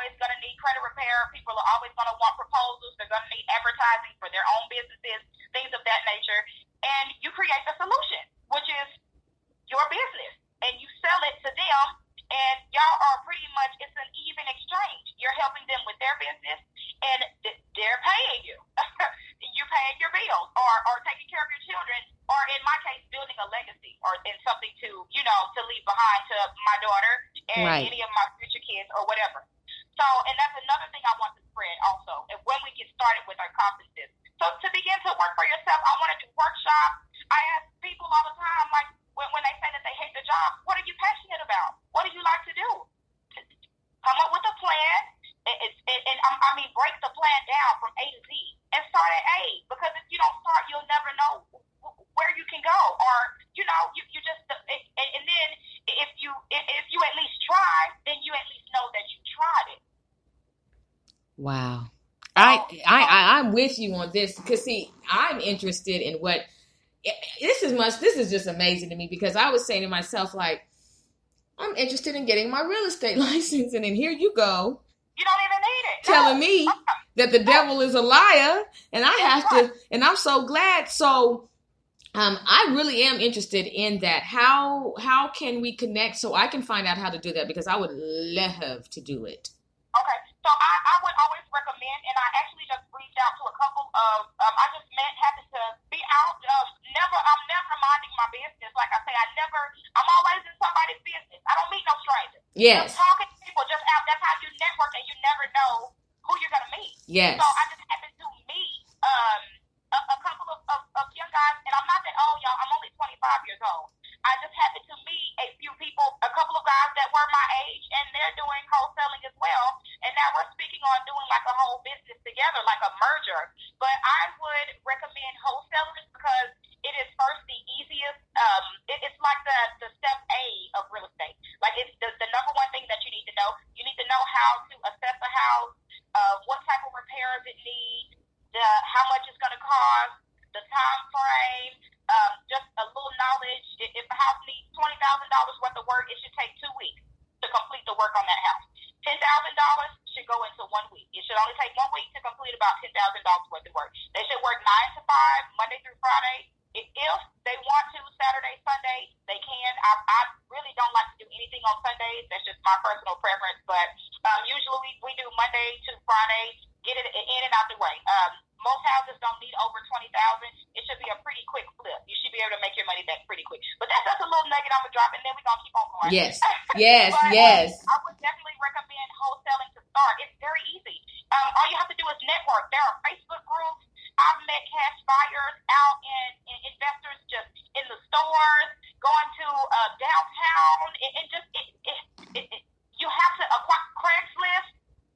Always gonna need credit repair. People are always gonna want proposals. They're gonna need advertising for their own businesses, things of that nature. And you create the solution, which is your business, and you sell it to them. And y'all are pretty much it's an even exchange. You're helping them with their business, and th- they're paying you. You're paying your bills, or or taking care of your children, or in my case, building a legacy, or in something to you know to leave behind to my daughter and Right. any of my future kids or whatever. So, and that's another thing I want to spread also. And when we get started with our conferences, so to begin to work for yourself, I want to do workshops. I ask people all the time, like when, when they say that they hate the job, what are you passionate about? What do you like to do? Come up with a plan, and, and, and, I mean break the plan down from A to Z, and start at A. Because if you don't start, you'll never know where you can go, or you know, you, you just and, and then if you if you at least try, then you at least know that you tried it. Wow. I, I, I, I'm with you on this because see, I'm interested in what this is much. This is just amazing to me because I was saying to myself, like, I'm interested in getting my real estate license, and then here you go You don't even need it. telling No. me that the devil is a liar, and I have to, and I'm so glad. So, um, I really am interested in that. How how can we connect so I can find out how to do that because I would love to do it. Okay, so I, I would always recommend, and I actually just reached out to a couple of, um, I just met, happened to be out. Um, never, I'm never minding my business. Like I say, I never, I'm always in somebody's business. I don't meet no strangers. Yes. Just talking to people, just out. That's how you network, and you never know who you're gonna meet. Yes. So I just happened to meet um a, a couple of, of, of young guys, and I'm not that old, y'all. I'm only 25 years old. I just happened to meet a few people, a couple of guys that were my age, and they're doing wholesaling as well. And now we're speaking on doing like a whole business together, like a merger. But I would recommend wholesalers because it is first the easiest. Um, it, it's like the the step A of real estate. Like it's the, the number one thing that you need to know. You need to know how to assess a house, uh, what type of repairs it needs, the how much it's going to cost, the time frame, um, just a little knowledge. If, a house needs twenty thousand dollars worth of work, it should take two weeks to complete the work on that house. Ten thousand dollars should go into one week. It should only take one week to complete about ten thousand dollars worth of work. They should work nine to five, Monday through Friday. If, if they want to, Saturday, Sunday, they can. I, I really don't like to do anything on Sundays. That's just my personal preference. But um, usually we, we do Monday to Friday, get it in and out the way. Um, most houses don't need over twenty thousand. It should be a pretty quick flip. You should be able to make your money back pretty quick. But that's just a little nugget I'm gonna drop, and then we're gonna keep on going. Yes. Yes, But, um, yes. I would definitely recommend wholesaling to start. It's very easy. Um, all you have to do is network. There are Facebook groups. I've met cash buyers out in, in investors just in the stores, going to uh, downtown, and, and just it, it, it, it, you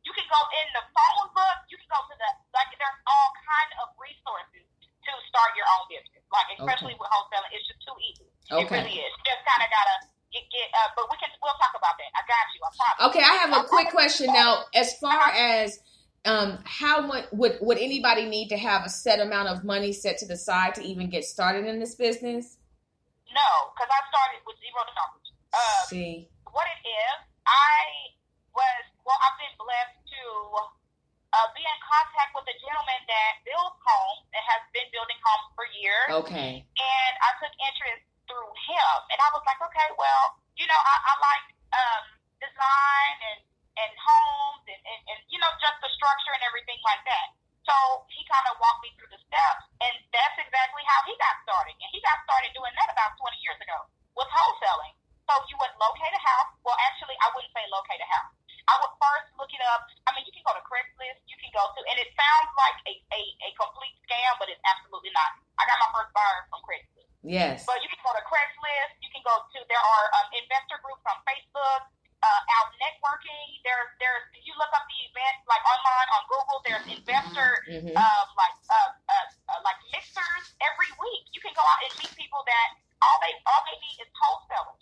you can go in the phone book. You can go to the like. There's all kind of resources to start your own business. Like especially okay. with wholesaling, it's just too easy. Okay. It really is. Just kind of gotta get get. Uh, but we can we'll talk about that. I got you. I. Okay, I have a I quick question now. As far as um, how much would would anybody need to have a set amount of money set to the side to even get started in this business? No, because I started with zero dollars. Uh, See what it is, I was well. I've been blessed to uh, be in contact with a gentleman that builds homes and has been building homes for years. okay, and I took interest through him. And I was like, okay, well, you know, I, I like um, design and, and homes and, and, and, you know, just the structure and everything like that. So he kind of walked me through the steps, and that's exactly how he got started. And he got started doing that about 20 years ago with wholesaling. So you would locate a house. Well, actually, I wouldn't say locate a house. I would first look it up. I mean, you can go to Craigslist. You can go to, and it sounds like a, a, a complete scam, but it's absolutely not. I got my first buyer from Craigslist. yes, But you can go to Craigslist. You can go to there are um, investor groups on Facebook. Uh, out networking. There's there's if you look up the event like online on Google. There's investor Mhm. um, like uh, uh, uh, like mixers every week. You can go out and meet people that all they all they need is wholesalers,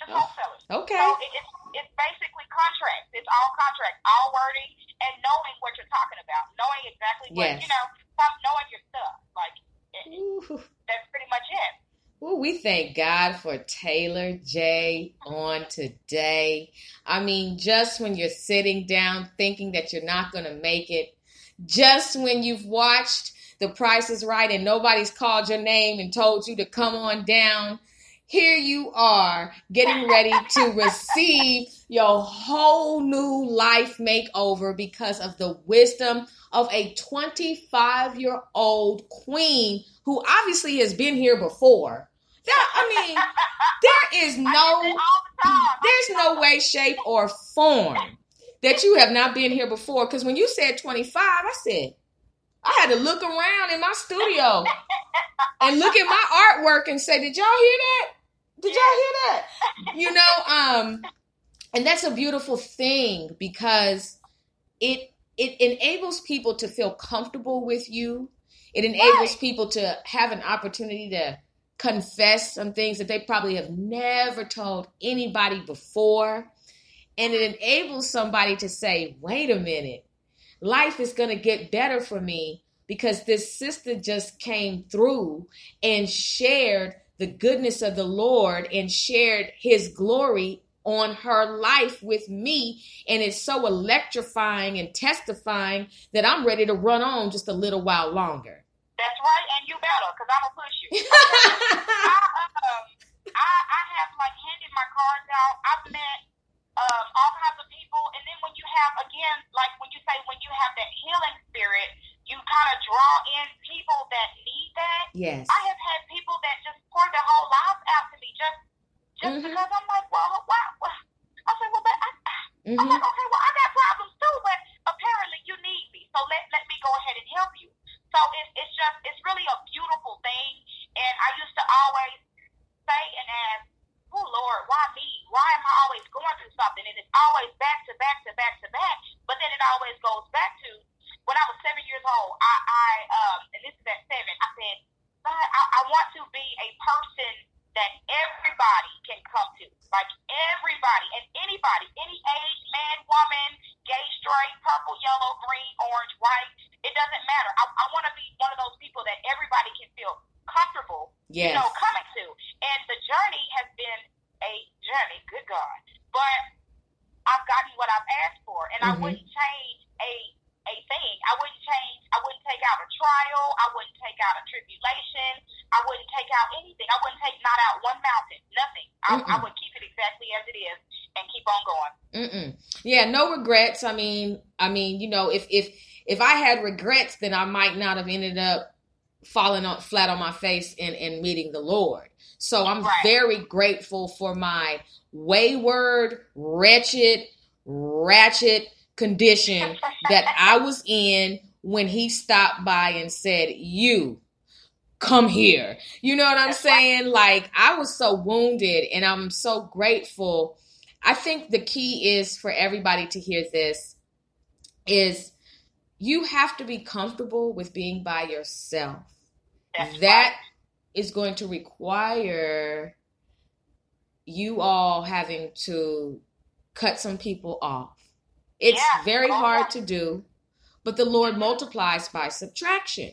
just Oh, wholesalers. okay. So it, it's it's basically contracts. It's all contracts, all wording, and knowing what you're talking about, knowing exactly what Yes. you know, some, knowing your stuff. Like it, that's pretty much it. Ooh, we thank God for Taylor J on today. I mean, just when you're sitting down thinking that you're not going to make it, just when you've watched The Price is Right and nobody's called your name and told you to come on down, here you are getting ready to receive your whole new life makeover because of the wisdom of a 25 year old queen who obviously has been here before. That I mean, there is no there's no way, shape, or form that you have not been here before. Because when you said 25, I said I had to look around in my studio and look at my artwork and say, "Did y'all hear that? Did y'all hear that?" You know, um, and that's a beautiful thing because it it enables people to feel comfortable with you. It enables people to have an opportunity to confess some things that they probably have never told anybody before. And it enables somebody to say, wait a minute, life is going to get better for me because this sister just came through and shared the goodness of the Lord and shared his glory on her life with me. And it's so electrifying and testifying that I'm ready to run on just a little while longer. That's right, and you better, because I'm going to push you. I, um, I, I have, like, handed my cards out. I've met um, all kinds of people. And then when you have, again, like when you say when you have that healing spirit, you kind of draw in people that need that. Yes. I have had people that just pour their whole lives out to me just just Mhm. because I'm like, well, why? Well, I said, well, but I, I'm Mhm. like, okay, well, I got problems too, but apparently you need me, so let let me go ahead and help you. So it's it's just it's really a beautiful thing, and I used to always say and ask, oh Lord, why me? Why am I always going through something? And it's always back to back to back to back. But then it always goes back to when I was seven years old. I, I um, and this is at seven. I said, God, I, I want to be a person that everybody can come to, like everybody and anybody, any age, man, woman, gay, straight, purple, yellow, green, orange, white. It doesn't matter. I, I want to be one of those people that everybody can feel comfortable Yes. you know, coming to. And the journey has been a journey, good God. But I've gotten what I've asked for, and I Mhm. wouldn't change a a thing. I wouldn't change. I wouldn't take out a trial. I wouldn't take out a tribulation. I wouldn't take out anything. I wouldn't take not out one mountain. Nothing. I, I would keep it exactly as it is and keep on going. Mm-mm. Yeah, no regrets. I mean, I mean, you know, if if if I had regrets, then I might not have ended up falling on flat on my face and and meeting the Lord. So I'm Right. very grateful for my wayward, wretched, ratchet condition that I was in when He stopped by and said, "You." Come here. You know what I'm saying? Like, I was so wounded, and I'm so grateful I think the key is for everybody to hear this is you have to be comfortable with being by yourself. That's that is going to require you all having to cut some people off. It's Yeah. very hard to do, but the Lord multiplies by subtraction.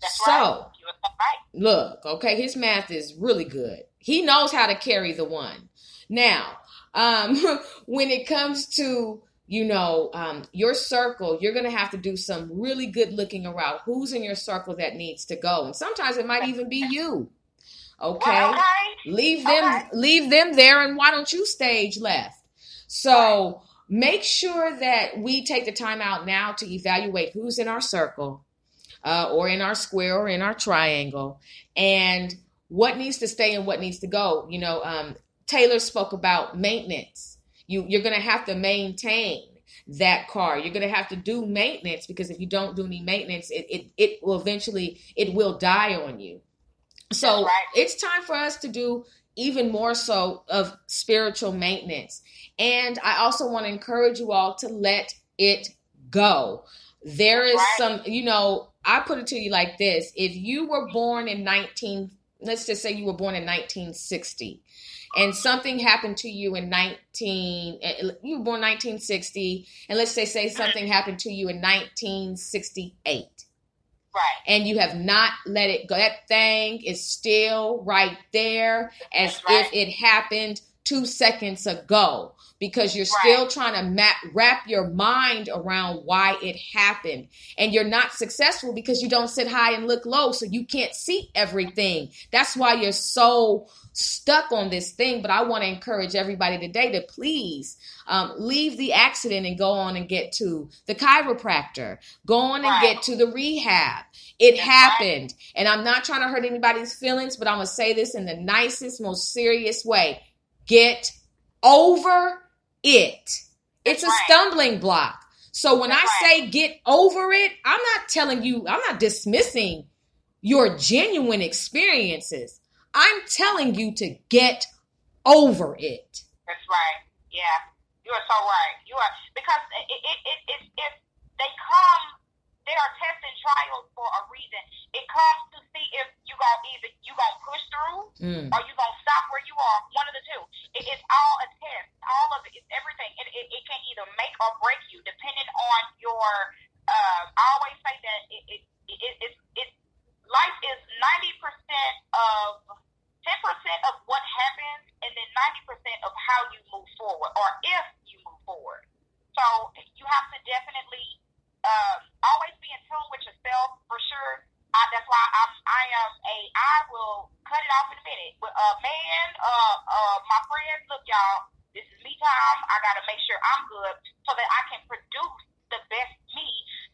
That's so, right. You were so right. look, okay, his math is really good. He knows how to carry the one. Now, um, when it comes to you know um, your circle, you're gonna have to do some really good looking around. Who's in your circle that needs to go, and sometimes it might even be you. Okay, Well, okay. leave them, Okay. leave them there, and why don't you stage left? So make sure that we take the time out now to evaluate who's in our circle uh, or in our square or in our triangle and what needs to stay and what needs to go. You know, um, Taylor spoke about maintenance. You, you're going to have to maintain that car. You're going to have to do maintenance because if you don't do any maintenance, it, it, it will eventually, it will die on you. So right. it's time for us to do even more so of spiritual maintenance. And I also want to encourage you all to let it go. There is Right. some, you know, I put it to you like this. If you were born in 19, let's just say you were born in 1960 and something happened to you in 19 eh, you were born 1960 and let's say say something happened to you in 1968 Right. and you have not let it go. That thing is still right there as right. if it happened two seconds ago because you're Right. still trying to map, wrap your mind around why it happened. And you're not successful because you don't sit high and look low, so you can't see everything. That's why you're so stuck on this thing. But I want to encourage everybody today to please um, leave the accident and go on and get to the chiropractor. Go on and get to the rehab. It That's happened. And I'm not trying to hurt anybody's feelings, but I'm going to say this in the nicest, most serious way. Get over it. It's a stumbling block. So when I say get over it, I'm not telling you, I'm not dismissing your genuine experiences. I'm telling you to get over it. That's right. Yeah, you are so right. You are because it it it, it, it they come. They are tests and trials for a reason. It comes to see if you gonna either you gonna push through Mm. or you gonna stop where you are. One of the two. It, it's all a test. All of it. It's everything. It, it, it can either make or break you depending on your. Uh, I always say that it it it, it, it, it life is ninety percent of ten percent of what happens, and then ninety percent of how you move forward, or if you move forward. So you have to definitely uh, always be in tune with yourself for sure. I, that's why I'm I am a I will cut it off in a minute. But uh, man, uh, uh, my friends, look, y'all, this is me time. I got to make sure I'm good so that I can produce the best me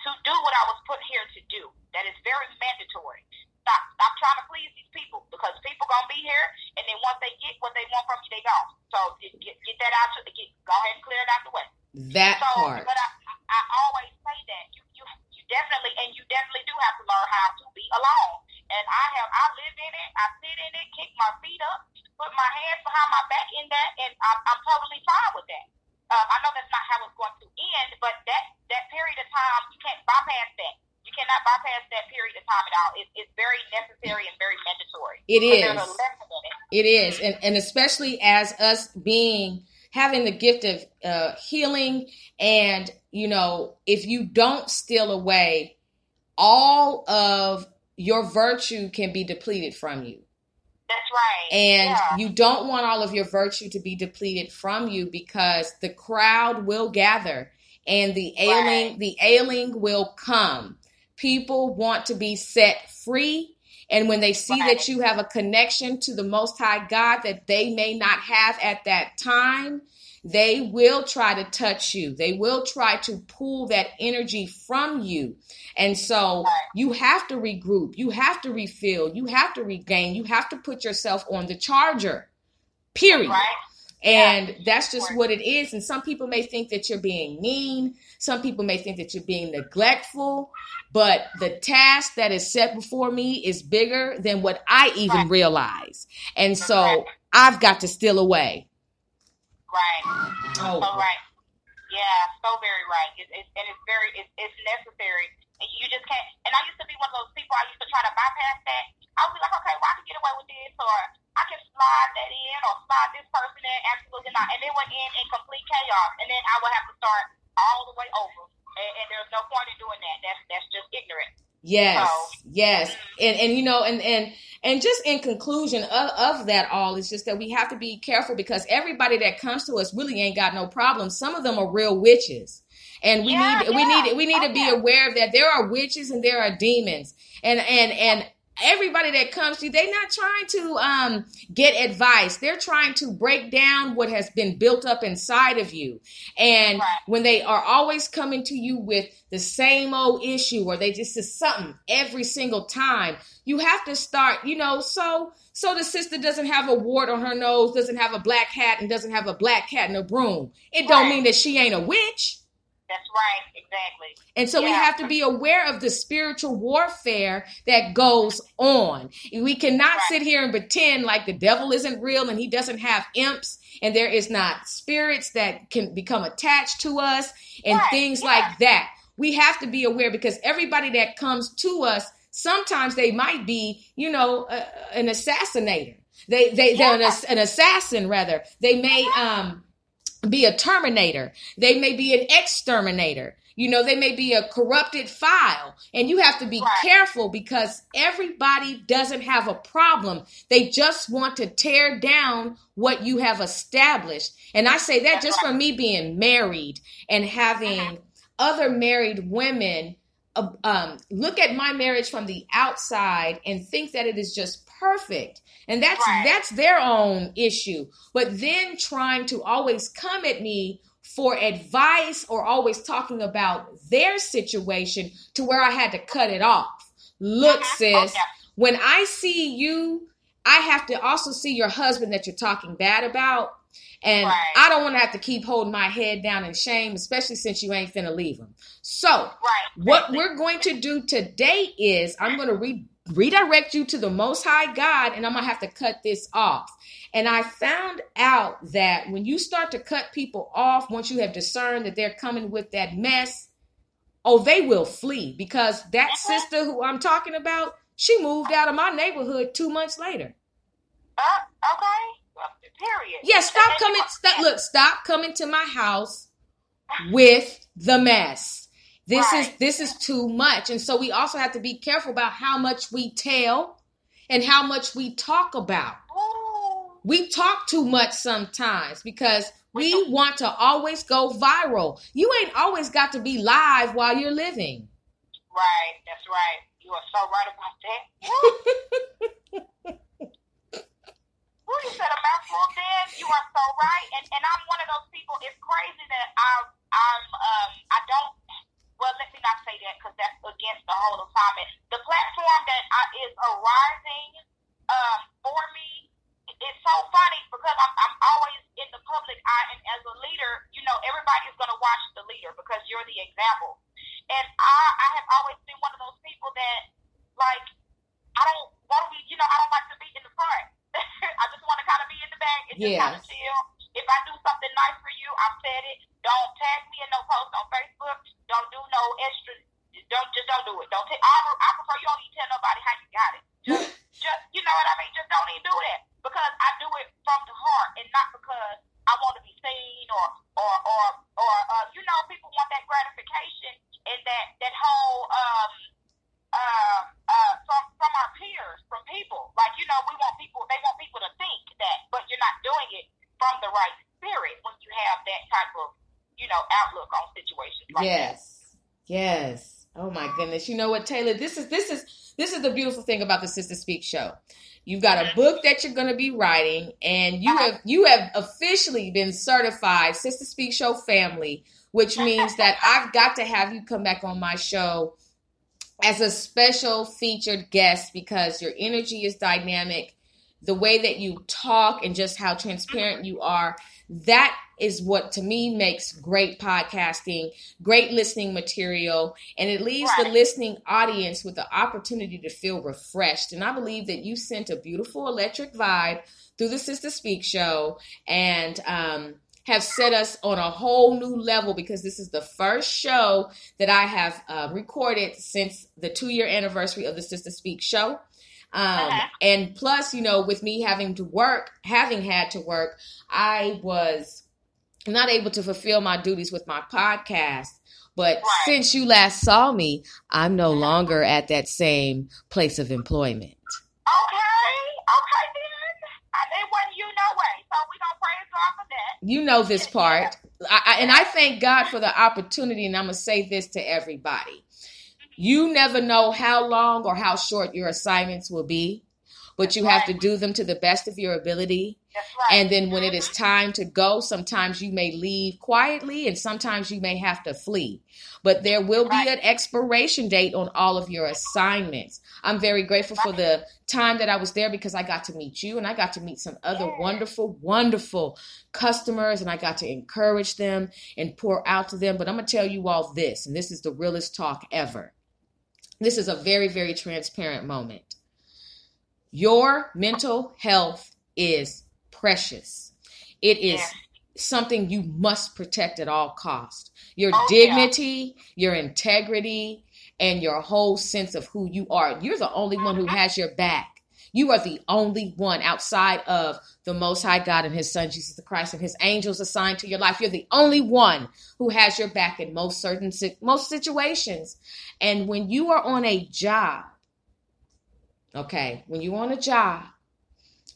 to do what I was put here to do. That is very mandatory. Stop, stop trying to please these people because people gonna be here, and then once they get what they want from you, they gone. So get, get, get that out. To, get, go ahead and clear it out the way. That so, part. but I, I always say that you, you, you definitely, and you definitely do have to learn how to be alone. And I have, I live in it, I sit in it, kick my feet up, put my hands behind my back in that, and I'm, I'm totally fine with that. Um, I know that's not how it's going to end, but that that period of time, you can't bypass that. You cannot bypass that period of time at all. It, it's very necessary and very mandatory. It is. There's a lesson in it. It is, and and especially as us being having the gift of uh, healing, and you know, if you don't steal away, all of your virtue can be depleted from you. That's right. And yeah. you don't want all of your virtue to be depleted from you because the crowd will gather and the ailing Right. the ailing will come. People want to be set free and when they see Right. that you have a connection to the most high God that they may not have at that time, they will try to touch you. They will try to pull that energy from you. And so you have to regroup, you have to refill, you have to regain, you have to put yourself on the charger. Period. right. And Yeah. that's just what it is. And some people may think that you're being mean. Some people may think that you're being neglectful. But the task that is set before me is bigger than what I even Right. realize. And so Right. I've got to steal away. Right. Oh. So right. Yeah, so very right. It's, it's and it's very it's, it's necessary. And you just can't. And I used to be one of those people. I used to try to bypass that. I would be like, okay, well, I can get away with this, or I can slide that in or slide this person in, absolutely not. And it would end in complete chaos, and then I would have to start all the way over. And, and there's no point in doing that. That's that's just ignorant. Yes, yes, and and you know, and and and just in conclusion of, of that all is just that we have to be careful because everybody that comes to us really ain't got no problem. Some of them are real witches, and we Yeah, need we yeah. need we need oh, to be aware of that. There are witches and there are demons, and and and everybody that comes to you, they're not trying to um, get advice. They're trying to break down what has been built up inside of you. And when they are always coming to you with the same old issue or they just is something every single time, you have to start, you know, so so the sister doesn't have a wart on her nose, doesn't have a black hat, and doesn't have a black cat and a broom. It don't mean that she ain't a witch. That's right, exactly. And so we have to be aware of the spiritual warfare that goes on. We cannot sit here and pretend like the devil isn't real and he doesn't have imps and there is not spirits that can become attached to us and things like that. We have to be aware because everybody that comes to us, sometimes they might be, you know, uh, an assassinator. They they they're an, an assassin rather. They may um be a terminator. They may be an exterminator. You know, they may be a corrupted file. And you have to be careful because everybody doesn't have a problem. They just want to tear down what you have established. And I say that just from me being married and having uh-huh. other married women uh, um, look at my marriage from the outside and think that it is just perfect. And that's that's their own issue. But then trying to always come at me for advice or always talking about their situation to where i had to cut it off. Look sis when i see you i have to also see your husband that you're talking bad about and I don't want to have to keep holding my head down in shame, especially since you ain't finna leave them. So, what we're going to do today is I'm going to re- redirect you to the Most High God, and I'm going to have to cut this off. And I found out that when you start to cut people off, once you have discerned that they're coming with that mess, oh, they will flee because that sister who I'm talking about, she moved out of my neighborhood two months later. Uh, okay. Period. Yeah, stop coming. Stop, look, stop coming to my house with the mess. This is this is too much, and so we also have to be careful about how much we tell and how much we talk about. We talk too much sometimes because we want to always go viral. You ain't always got to be live while you're living. Right, that's right. You are so right about that. Who you said a mouthful then? You are so right. And and I'm one of those people. It's crazy that I'm I'm um I don't well let me not say that because that's against the whole assignment. The platform that I, is arising um for me it's so funny because I'm I'm always in the public eye and as a leader, you know, everybody's gonna watch the leader because you're the example. And I I have always been one of those people that like I don't want to be, you know, I don't like to be in the front. I just want to kind of be in the back and just kind of Yes. chill. If I do something nice for you, I've said it. Don't tag me in no post on Facebook. Don't do no extra. Don't just don't do it. Don't. T- I, I prefer you don't even tell nobody how you got it. Just, just you know what I mean. Just don't even do that because I do it from the heart and not because I want to be seen or or or or uh, you know people want that gratification and that that whole um uh, uh, from from our peers, from people. Like you know, we want people. They want people to think that, but you're not doing it from the right spirit when you have that type of you know outlook on situations. Like that. Yes. Yes. Oh my goodness. You know what, Taylor? This is this is this is the beautiful thing about the Sister Speak show. You've got a book that you're going to be writing and you have you have officially been certified Sister Speak show family, which means that I've got to have you come back on my show as a special featured guest because your energy is dynamic the way that you talk and just how transparent you are that is what to me makes great podcasting great listening material and it leaves the listening audience with the opportunity to feel refreshed. And i believe that you sent a beautiful electric vibe through the sister speak show and um, have set us on a whole new level because this is the first show that I have uh, recorded since the two year anniversary of the Sister Speak show. Um, uh-huh. And plus, you know, with me having to work, having had to work, I was not able to fulfill my duties with my podcast. But right. since you last saw me, I'm no longer at that same place of employment. Okay, okay then. It wasn't you no way, so we don't You know this part, I, I, and I thank God for the opportunity. And I'm gonna say this to everybody: you never know how long or how short your assignments will be, but you have to do them to the best of your ability. Right. And then when it is mm-hmm. time to go, sometimes you may leave quietly and sometimes you may have to flee. But there will be an expiration date on all of your assignments. I'm very grateful for the time that I was there because I got to meet you and I got to meet some other wonderful, wonderful customers and I got to encourage them and pour out to them. But I'm going to tell you all this, and this is the realest talk ever. This is a very, very transparent moment. Your mental health is precious. It is yeah. something you must protect at all cost. Your oh, dignity, yeah. your integrity, and your whole sense of who you are. You're the only one who uh-huh. has your back. You are the only one outside of the Most High God and His Son, Jesus the Christ, and His angels assigned to your life. You're the only one who has your back in most certain most situations. And when you are on a job, okay, when you're on a job,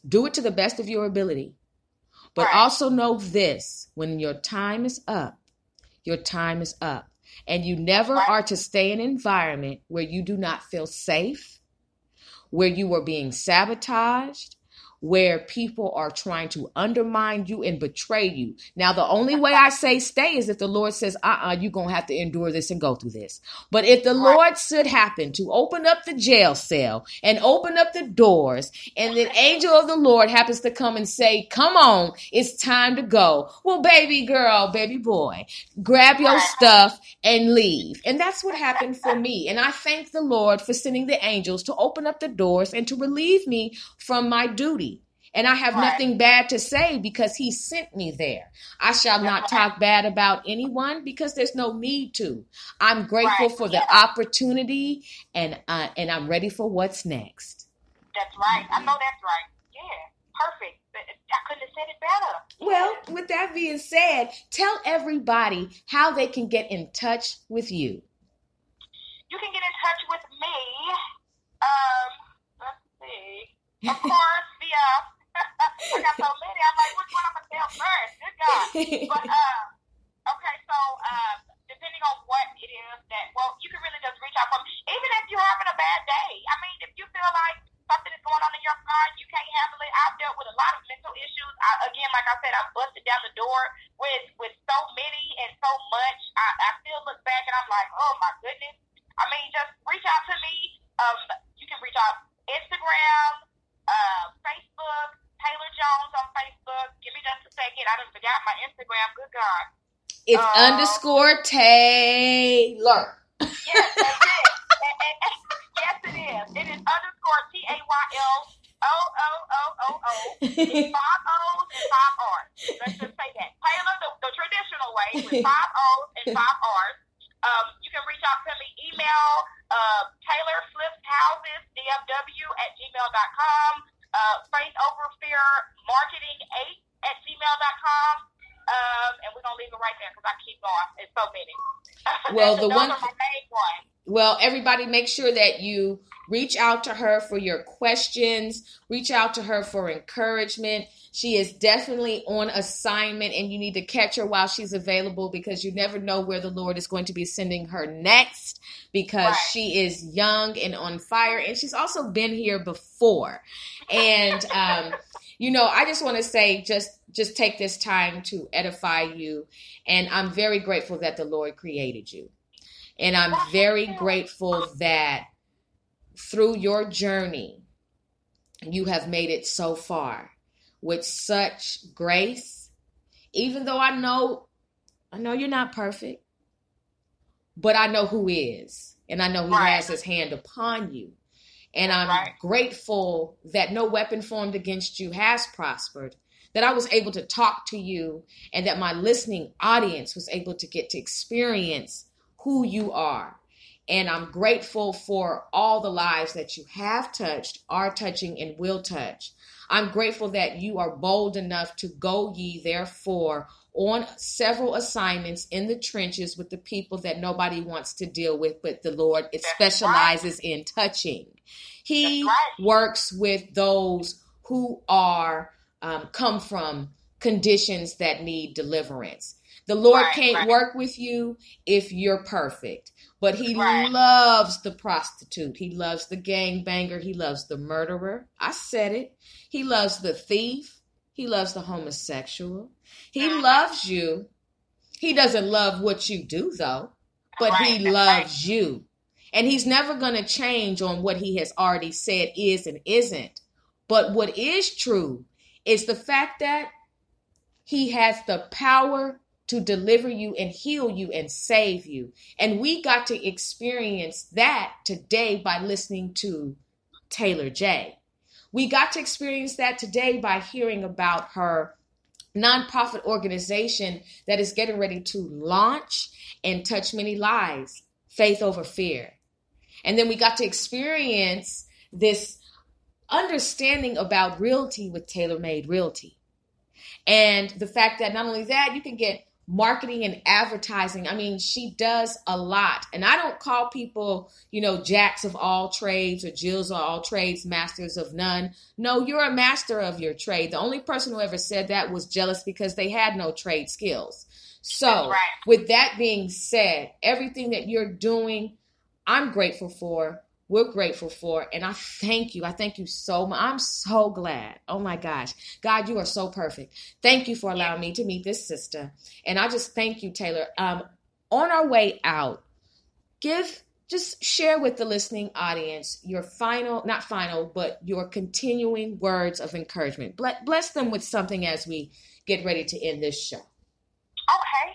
do it to the best of your ability. But right. also know this when your time is up, your time is up. And you never right. are to stay in an environment where you do not feel safe where you are being sabotaged, where people are trying to undermine you and betray you. Now, the only way I say stay is if the Lord says, uh uh-uh, uh, you are going to have to endure this and go through this. But if the Lord should happen to open up the jail cell and open up the doors, and the angel of the Lord happens to come and say, come on, it's time to go. Well, baby girl, baby boy, grab your stuff and leave. And that's what happened for me. And I thank the Lord for sending the angels to open up the doors and to relieve me from my duty. And I have right. nothing bad to say because he sent me there. I shall not talk bad about anyone because there's no need to. I'm grateful right. for the yeah. opportunity and uh, and I'm ready for what's next. That's right. I know that's right. Yeah. Perfect. I couldn't have said it better. Well, with that being said, tell everybody how they can get in touch with you. You can get in touch with me. Um, let's see. Of course, via I got so many. I'm like, which one I'm gonna tell first? Good God. But uh, okay, so uh, depending on what it is that, well, you can really just reach out from, even if you're having a bad day. I mean, if you feel like something is going on in your mind, you can't handle it. I've dealt with a lot of mental issues. I, again, like I said, I busted down the door with with so many and so much. I, I still look back and I'm like, oh my goodness. I mean, just reach out to me. Um, you can reach out Instagram, uh, Facebook, Taylor Jones on Facebook. Give me just a second. I just forgot my Instagram. Good God. It's uh, underscore Taylor. Yes, that's it. and, and, and, yes, it is. It is underscore T A Y L O O O O O. It's five O's and five R's. Let's just say that. Taylor, the, the traditional way, with five O's and five R's. Um, you can reach out to me, email uh, Taylor Flips Houses, DFW at gmail.com uh, Faith Over Fear Marketing 8 at gmail.com. Um, and we're going to leave it right there because I keep going. It's so many. Well, the one, Well, everybody make sure that you reach out to her for your questions, reach out to her for encouragement. She is definitely on assignment and you need to catch her while she's available because you never know where the Lord is going to be sending her next because right. she is young and on fire and she's also been here before. And um, you know, I just want to say just just take this time to edify you and I'm very grateful that the Lord created you. And I'm very grateful that through your journey you have made it so far with such grace. Even though I know I know you're not perfect, but I know who is. And I know he right. has his hand upon you. And I'm right. grateful that no weapon formed against you has prospered, that I was able to talk to you, and that my listening audience was able to get to experience who you are. And I'm grateful for all the lives that you have touched, are touching, and will touch. I'm grateful that you are bold enough to go ye, therefore, on several assignments in the trenches with the people that nobody wants to deal with, but the Lord it specializes in touching. He works with those who are um, come from conditions that need deliverance. The Lord right, can't right. work with you if you're perfect, but He right. loves the prostitute. He loves the gang banger. He loves the murderer. I said it. He loves the thief. He loves the homosexual. He loves you. He doesn't love what you do, though, but He loves you. And He's never going to change on what He has already said is and isn't. But what is true is the fact that He has the power to deliver you and heal you and save you. And we got to experience that today by listening to Taylor J. We got to experience that today by hearing about her nonprofit organization that is getting ready to launch and touch many lives faith over fear. And then we got to experience this understanding about realty with Taylor Made Realty. And the fact that not only that, you can get marketing and advertising. I mean, she does a lot. And I don't call people, you know, jacks of all trades or Jills of all trades, masters of none. No, you're a master of your trade. The only person who ever said that was jealous because they had no trade skills. So, right. with that being said, everything that you're doing, I'm grateful for we're grateful for. And I thank you. I thank you so much. I'm so glad. Oh my gosh. God, you are so perfect. Thank you for allowing me to meet this sister. And I just thank you, Taylor. Um, on our way out, give just share with the listening audience your final, not final, but your continuing words of encouragement. Bless them with something as we get ready to end this show. Okay.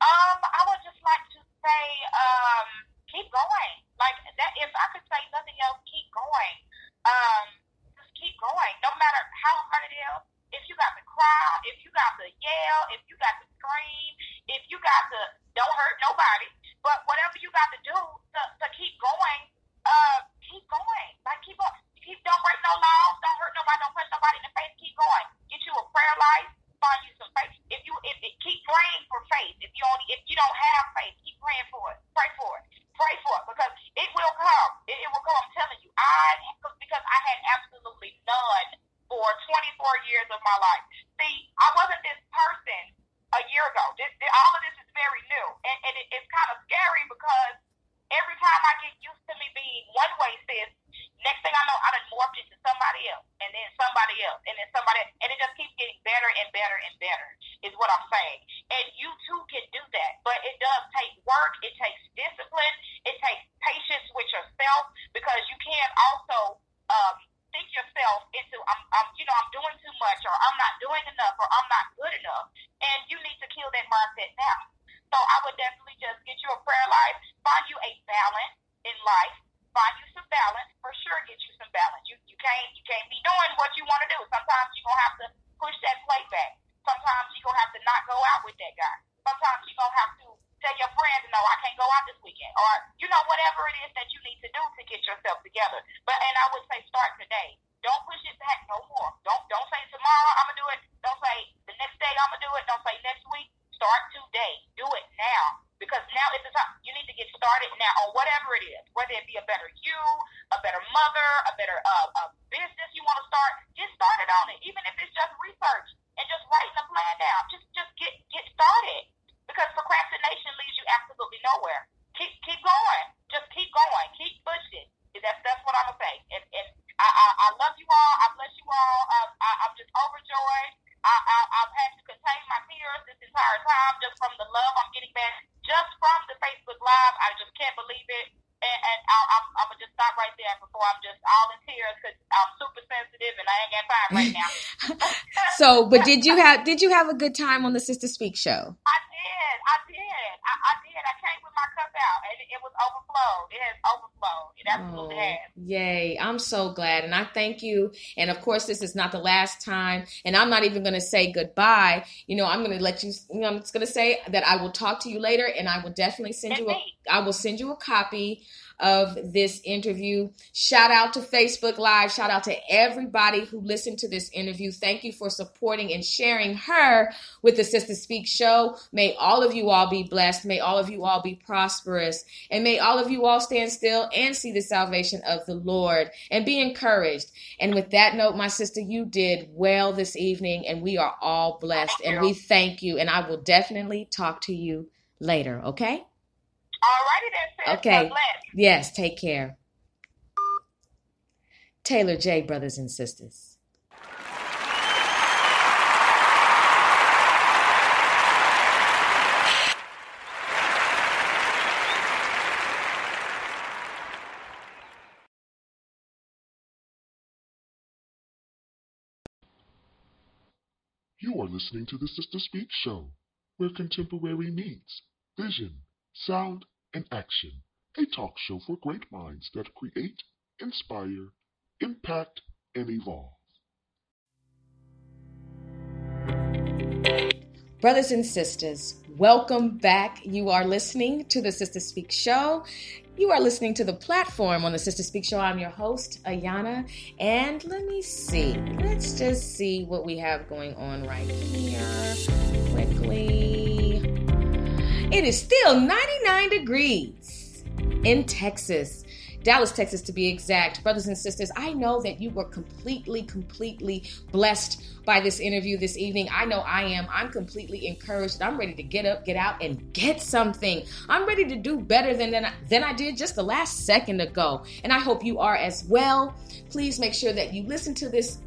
Um, I would just like to say, um, keep going like that, if I could say nothing else, keep going. Um, just keep going, no matter how hard it is. If you got to cry, if you got to yell, if you got to scream, if you got to don't hurt nobody, but whatever you got to do to, to keep going, uh, keep going. Like keep on, keep don't break no laws, don't hurt nobody, don't punch nobody in the face. Keep going. Get you a prayer life. Find you some faith. If you if, if keep praying for faith. If you only if you don't have faith, keep praying for it. Pray for it. Pray for it because it will come. It, it will come. I'm telling you. I because I had absolutely none for 24 years of my life. See, I wasn't this person a year ago. This, this, all of this is very new, and, and it, it's kind of scary because every time I get used to me being one way, sis, next thing I know, I done morphed into somebody else, and then somebody else, and then somebody, else, and it just keeps getting better better and better, is what I'm saying. And you too can do that, but it does take work, it takes discipline, it takes patience with yourself, because you can't also um, think yourself into, I'm, I'm, you know, I'm doing too much, or I'm not doing enough, or I'm not good enough, and you need to kill that mindset now. So I would definitely just get you a prayer life, find you a balance in life, find you some balance. For sure, get you some balance. You you can't you can't be doing what you want to do. Sometimes you're gonna have to push that plate back. Sometimes you're gonna have to not go out with that guy. Sometimes you're gonna have to tell your friends, no, I can't go out this weekend, or you know whatever it is that you need to do to get yourself together. But and I would say start today. Don't push it back no more. Don't don't say tomorrow I'm gonna do it. Don't say the next day I'm gonna do it. Don't say next week. Start today. Do it now. Because now is the time. You need to get started now on whatever it is, whether it be a better you, a better mother, a better uh, a business you want to start. Get started on it, even if it's just research and just writing a plan down. Just just get get started. Because procrastination leads you absolutely nowhere. Keep keep going. Just keep going. Keep pushing. That's that's what I'm gonna say. And and I I, I love you all. I bless you all. Um, I, I'm just overjoyed I, I, I've had to contain my tears this entire time just from the love I'm getting back, just from the Facebook Live. I just can't believe it. And, and I, I'm, I'm gonna just stop right there before I'm just all in tears because I'm super sensitive and I ain't got time right now. So, but did you have did you have a good time on the Sister Speak show? I did. I did. I, I did. I came with my cup out, and it, it was overflowed. It has overflowed. It absolutely Oh, has. yay. I'm so glad. And I thank you. And of course, this is not the last time. And I'm not even going to say goodbye. You know, I'm going to let you, you know, I'm just going to say that I will talk to you later and I will definitely send you a, Indeed. I will send you a copy of this interview. Shout out to Facebook Live. Shout out to everybody who listened to this interview. Thank you for supporting and sharing her with the Sister Speak show. May all of you all be blessed. May all of you all be prosperous. And may all of you all stand still and see the salvation of the Lord and be encouraged. And with that note, my sister, you did well this evening and we are all blessed and we thank you. And I will definitely talk to you later, okay? Alrighty then, sis. Okay. Bless. Yes, take care. Taylor J, brothers and sisters. You are listening to the Sister Speak Show, where contemporary meets vision, sound, and action. A talk show for great minds that create, inspire, impact, and evolve. Brothers and sisters, welcome back. You are listening to the Sister Speak Show. You are listening to the platform on the Sister Speak Show. I'm your host, Ayana. And let me see. Let's just see what we have going on right here quickly. It is still 99 degrees in Texas. Dallas, Texas, to be exact. Brothers and sisters, I know that you were completely, completely blessed by this interview this evening. I know I am. I'm completely encouraged. I'm ready to get up, get out, and get something. I'm ready to do better than, than, I, than I did just the last second ago. And I hope you are as well. Please make sure that you listen to this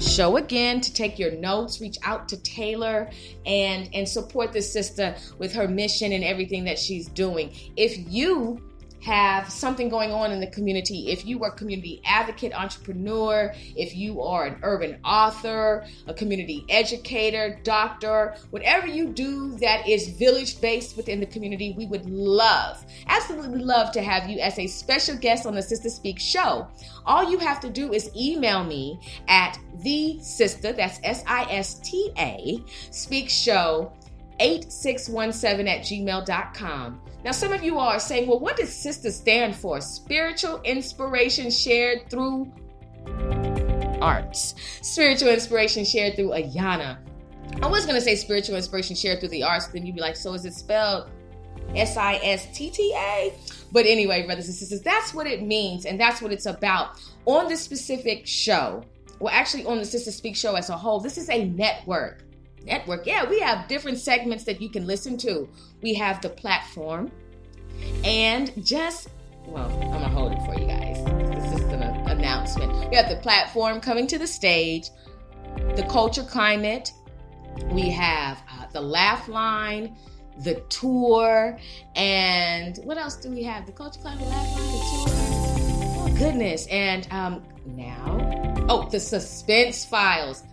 show again to take your notes reach out to taylor and and support this sister with her mission and everything that she's doing. If you have something going on in the community, if you are a community advocate, entrepreneur, if you are an urban author, a community educator, doctor, whatever you do that is village based within the community, we would love, absolutely love to have you as a special guest on the Sister Speak show. All you have to do is email me at the sister, that's S I S T A, speak show 8617 at gmail.com. Now, some of you are saying, well, what does sister stand for? Spiritual inspiration shared through arts. Spiritual inspiration shared through Ayana. I was going to say spiritual inspiration shared through the arts, then you'd be like, so is it spelled S I S T T A? But anyway, brothers and sisters, that's what it means, and that's what it's about. On this specific show, well, actually, on the Sister Speak show as a whole, this is a network network. Yeah, we have different segments that you can listen to. We have the platform, and just well, I'm gonna hold it for you guys. This is an announcement. We have the platform coming to the stage, the culture climate. We have uh, the laugh line, the tour, and what else do we have? The culture climate, laugh line, the tour. Oh goodness! And um, now, oh, the suspense files.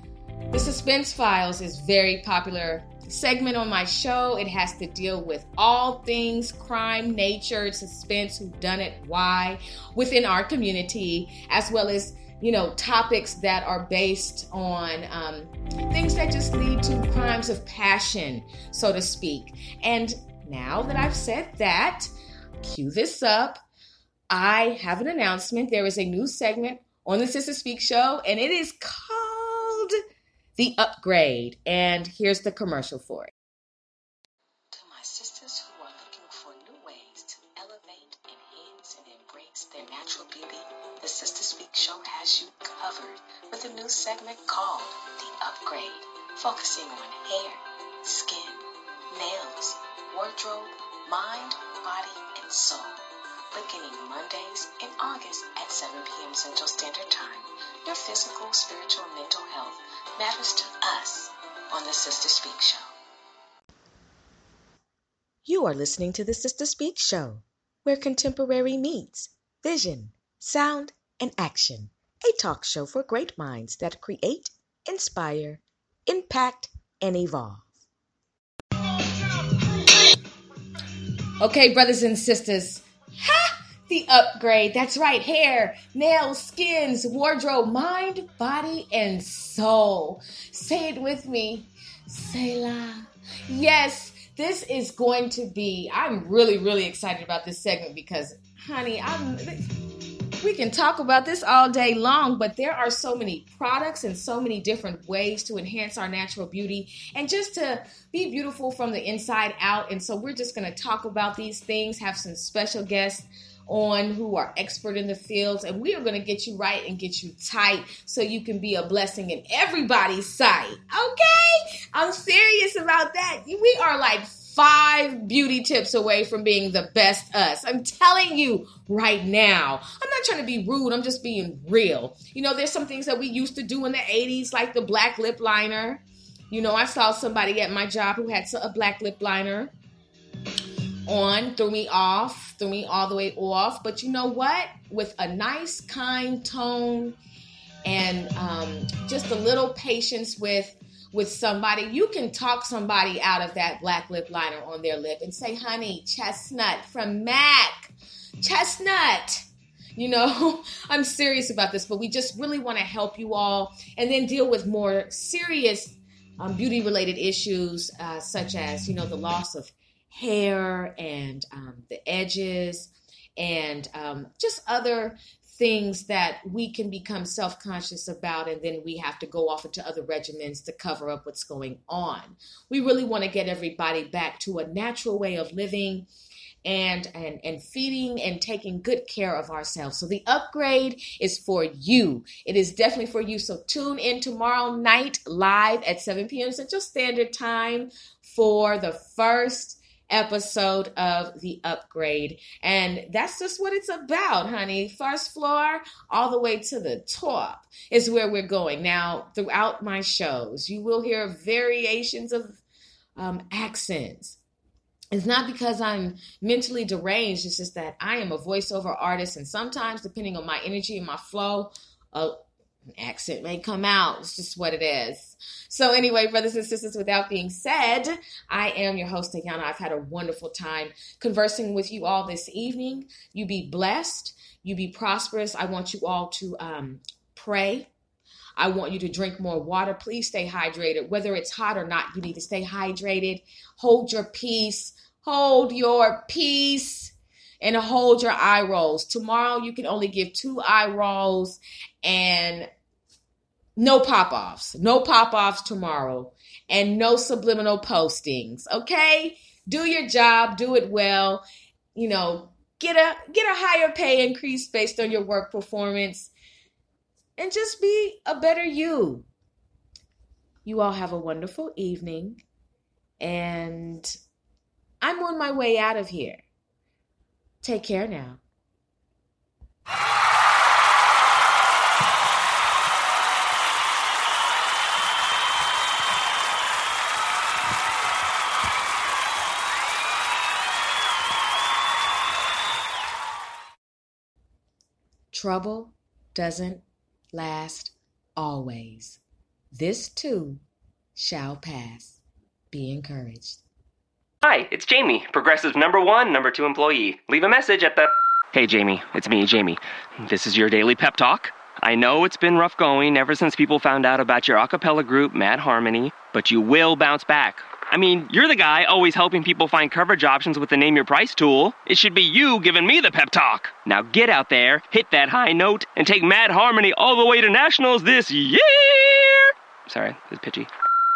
The Suspense Files is very popular segment on my show. It has to deal with all things crime, nature, suspense, who done it, why, within our community, as well as you know topics that are based on um, things that just lead to crimes of passion, so to speak. And now that I've said that, cue this up. I have an announcement. There is a new segment on the Sister Speak show, and it is called the upgrade. And here's the commercial for it. To my sisters who are looking for new ways to elevate, enhance, and embrace their natural beauty, the Sister Speak Show has you covered with a new segment called The Upgrade, focusing on hair, skin, nails, wardrobe, mind, body, and soul. Beginning Mondays in August at 7 p.m. Central Standard Time, your physical, spiritual, mental health matters to us on the Sister Speak Show. You are listening to the Sister Speak show, where contemporary meets vision, sound, and action. A talk show for great minds that create, inspire, impact, and evolve. Okay, brothers and sisters. Ha! The upgrade. That's right. Hair, nails, skins, wardrobe, mind, body, and soul. Say it with me. Selah. Yes, this is going to be. I'm really, really excited about this segment because, honey, I'm we can talk about this all day long, but there are so many products and so many different ways to enhance our natural beauty and just to be beautiful from the inside out. And so we're just going to talk about these things, have some special guests on who are expert in the fields and we are going to get you right and get you tight so you can be a blessing in everybody's sight okay i'm serious about that we are like five beauty tips away from being the best us. I'm telling you right now. I'm not trying to be rude, I'm just being real. You know, there's some things that we used to do in the 80s, like the black lip liner. You know, I saw somebody at my job who had a black lip liner on, threw me off, threw me all the way off. But you know what? With a nice, kind tone and um, just a little patience with with somebody, you can talk somebody out of that black lip liner on their lip and say, honey, chestnut from MAC. Chestnut. You know, I'm serious about this, but we just really want to help you all and then deal with more serious um, beauty related issues, uh, such as, you know, the loss of hair and um, the edges and um, just other things that we can become self conscious about, and then we have to go off into other regimens to cover up what's going on. We really want to get everybody back to a natural way of living and and and feeding and taking good care of ourselves. So the upgrade is for you. It is definitely for you. So tune in tomorrow night live at 7 p.m. Central Standard Time for the first episode of The Upgrade. And that's just what it's about, honey. First floor all the way to the top is where we're going. Now, throughout my shows, you will hear variations of um, accents. It's not because I'm mentally deranged, it's just that I am a voiceover artist, and sometimes, depending on my energy and my flow, uh, accent may come out. It's just what it is. So, anyway, brothers and sisters, without being said, I am your host, Ayana. I've had a wonderful time conversing with you all this evening. You be blessed, you be prosperous. I want you all to um, pray. I want you to drink more water. Please stay hydrated. Whether it's hot or not, you need to stay hydrated. Hold your peace. Hold your peace and hold your eye rolls. Tomorrow, you can only give two eye rolls and no pop offs, no pop offs tomorrow, and no subliminal postings. Okay, do your job, do it well. You know, get a get a higher pay increase based on your work performance, and just be a better you. You all have a wonderful evening, and I'm on my way out of here. Take care now. Trouble doesn't last always. This too shall pass. Be encouraged. Hi, it's Jamie, Progressive number one, number two employee. Leave a message at the. Hey, Jamie, it's me, Jamie. This is your daily pep talk. I know it's been rough going ever since people found out about your a cappella group, Mad Harmony, but you will bounce back. I mean, you're the guy always helping people find coverage options with the Name Your Price tool. It should be you giving me the pep talk. Now get out there, hit that high note, and take Mad Harmony all the way to nationals this year. Sorry, it's pitchy.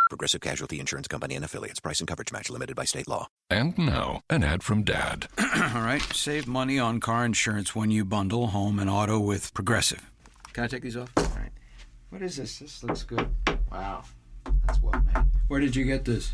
Progressive Casualty Insurance Company and affiliates. Price and coverage match limited by state law. And now, an ad from Dad. all right, save money on car insurance when you bundle home and auto with Progressive. Can I take these off? All right. What is this? This looks good. Wow, that's well made. Where did you get this?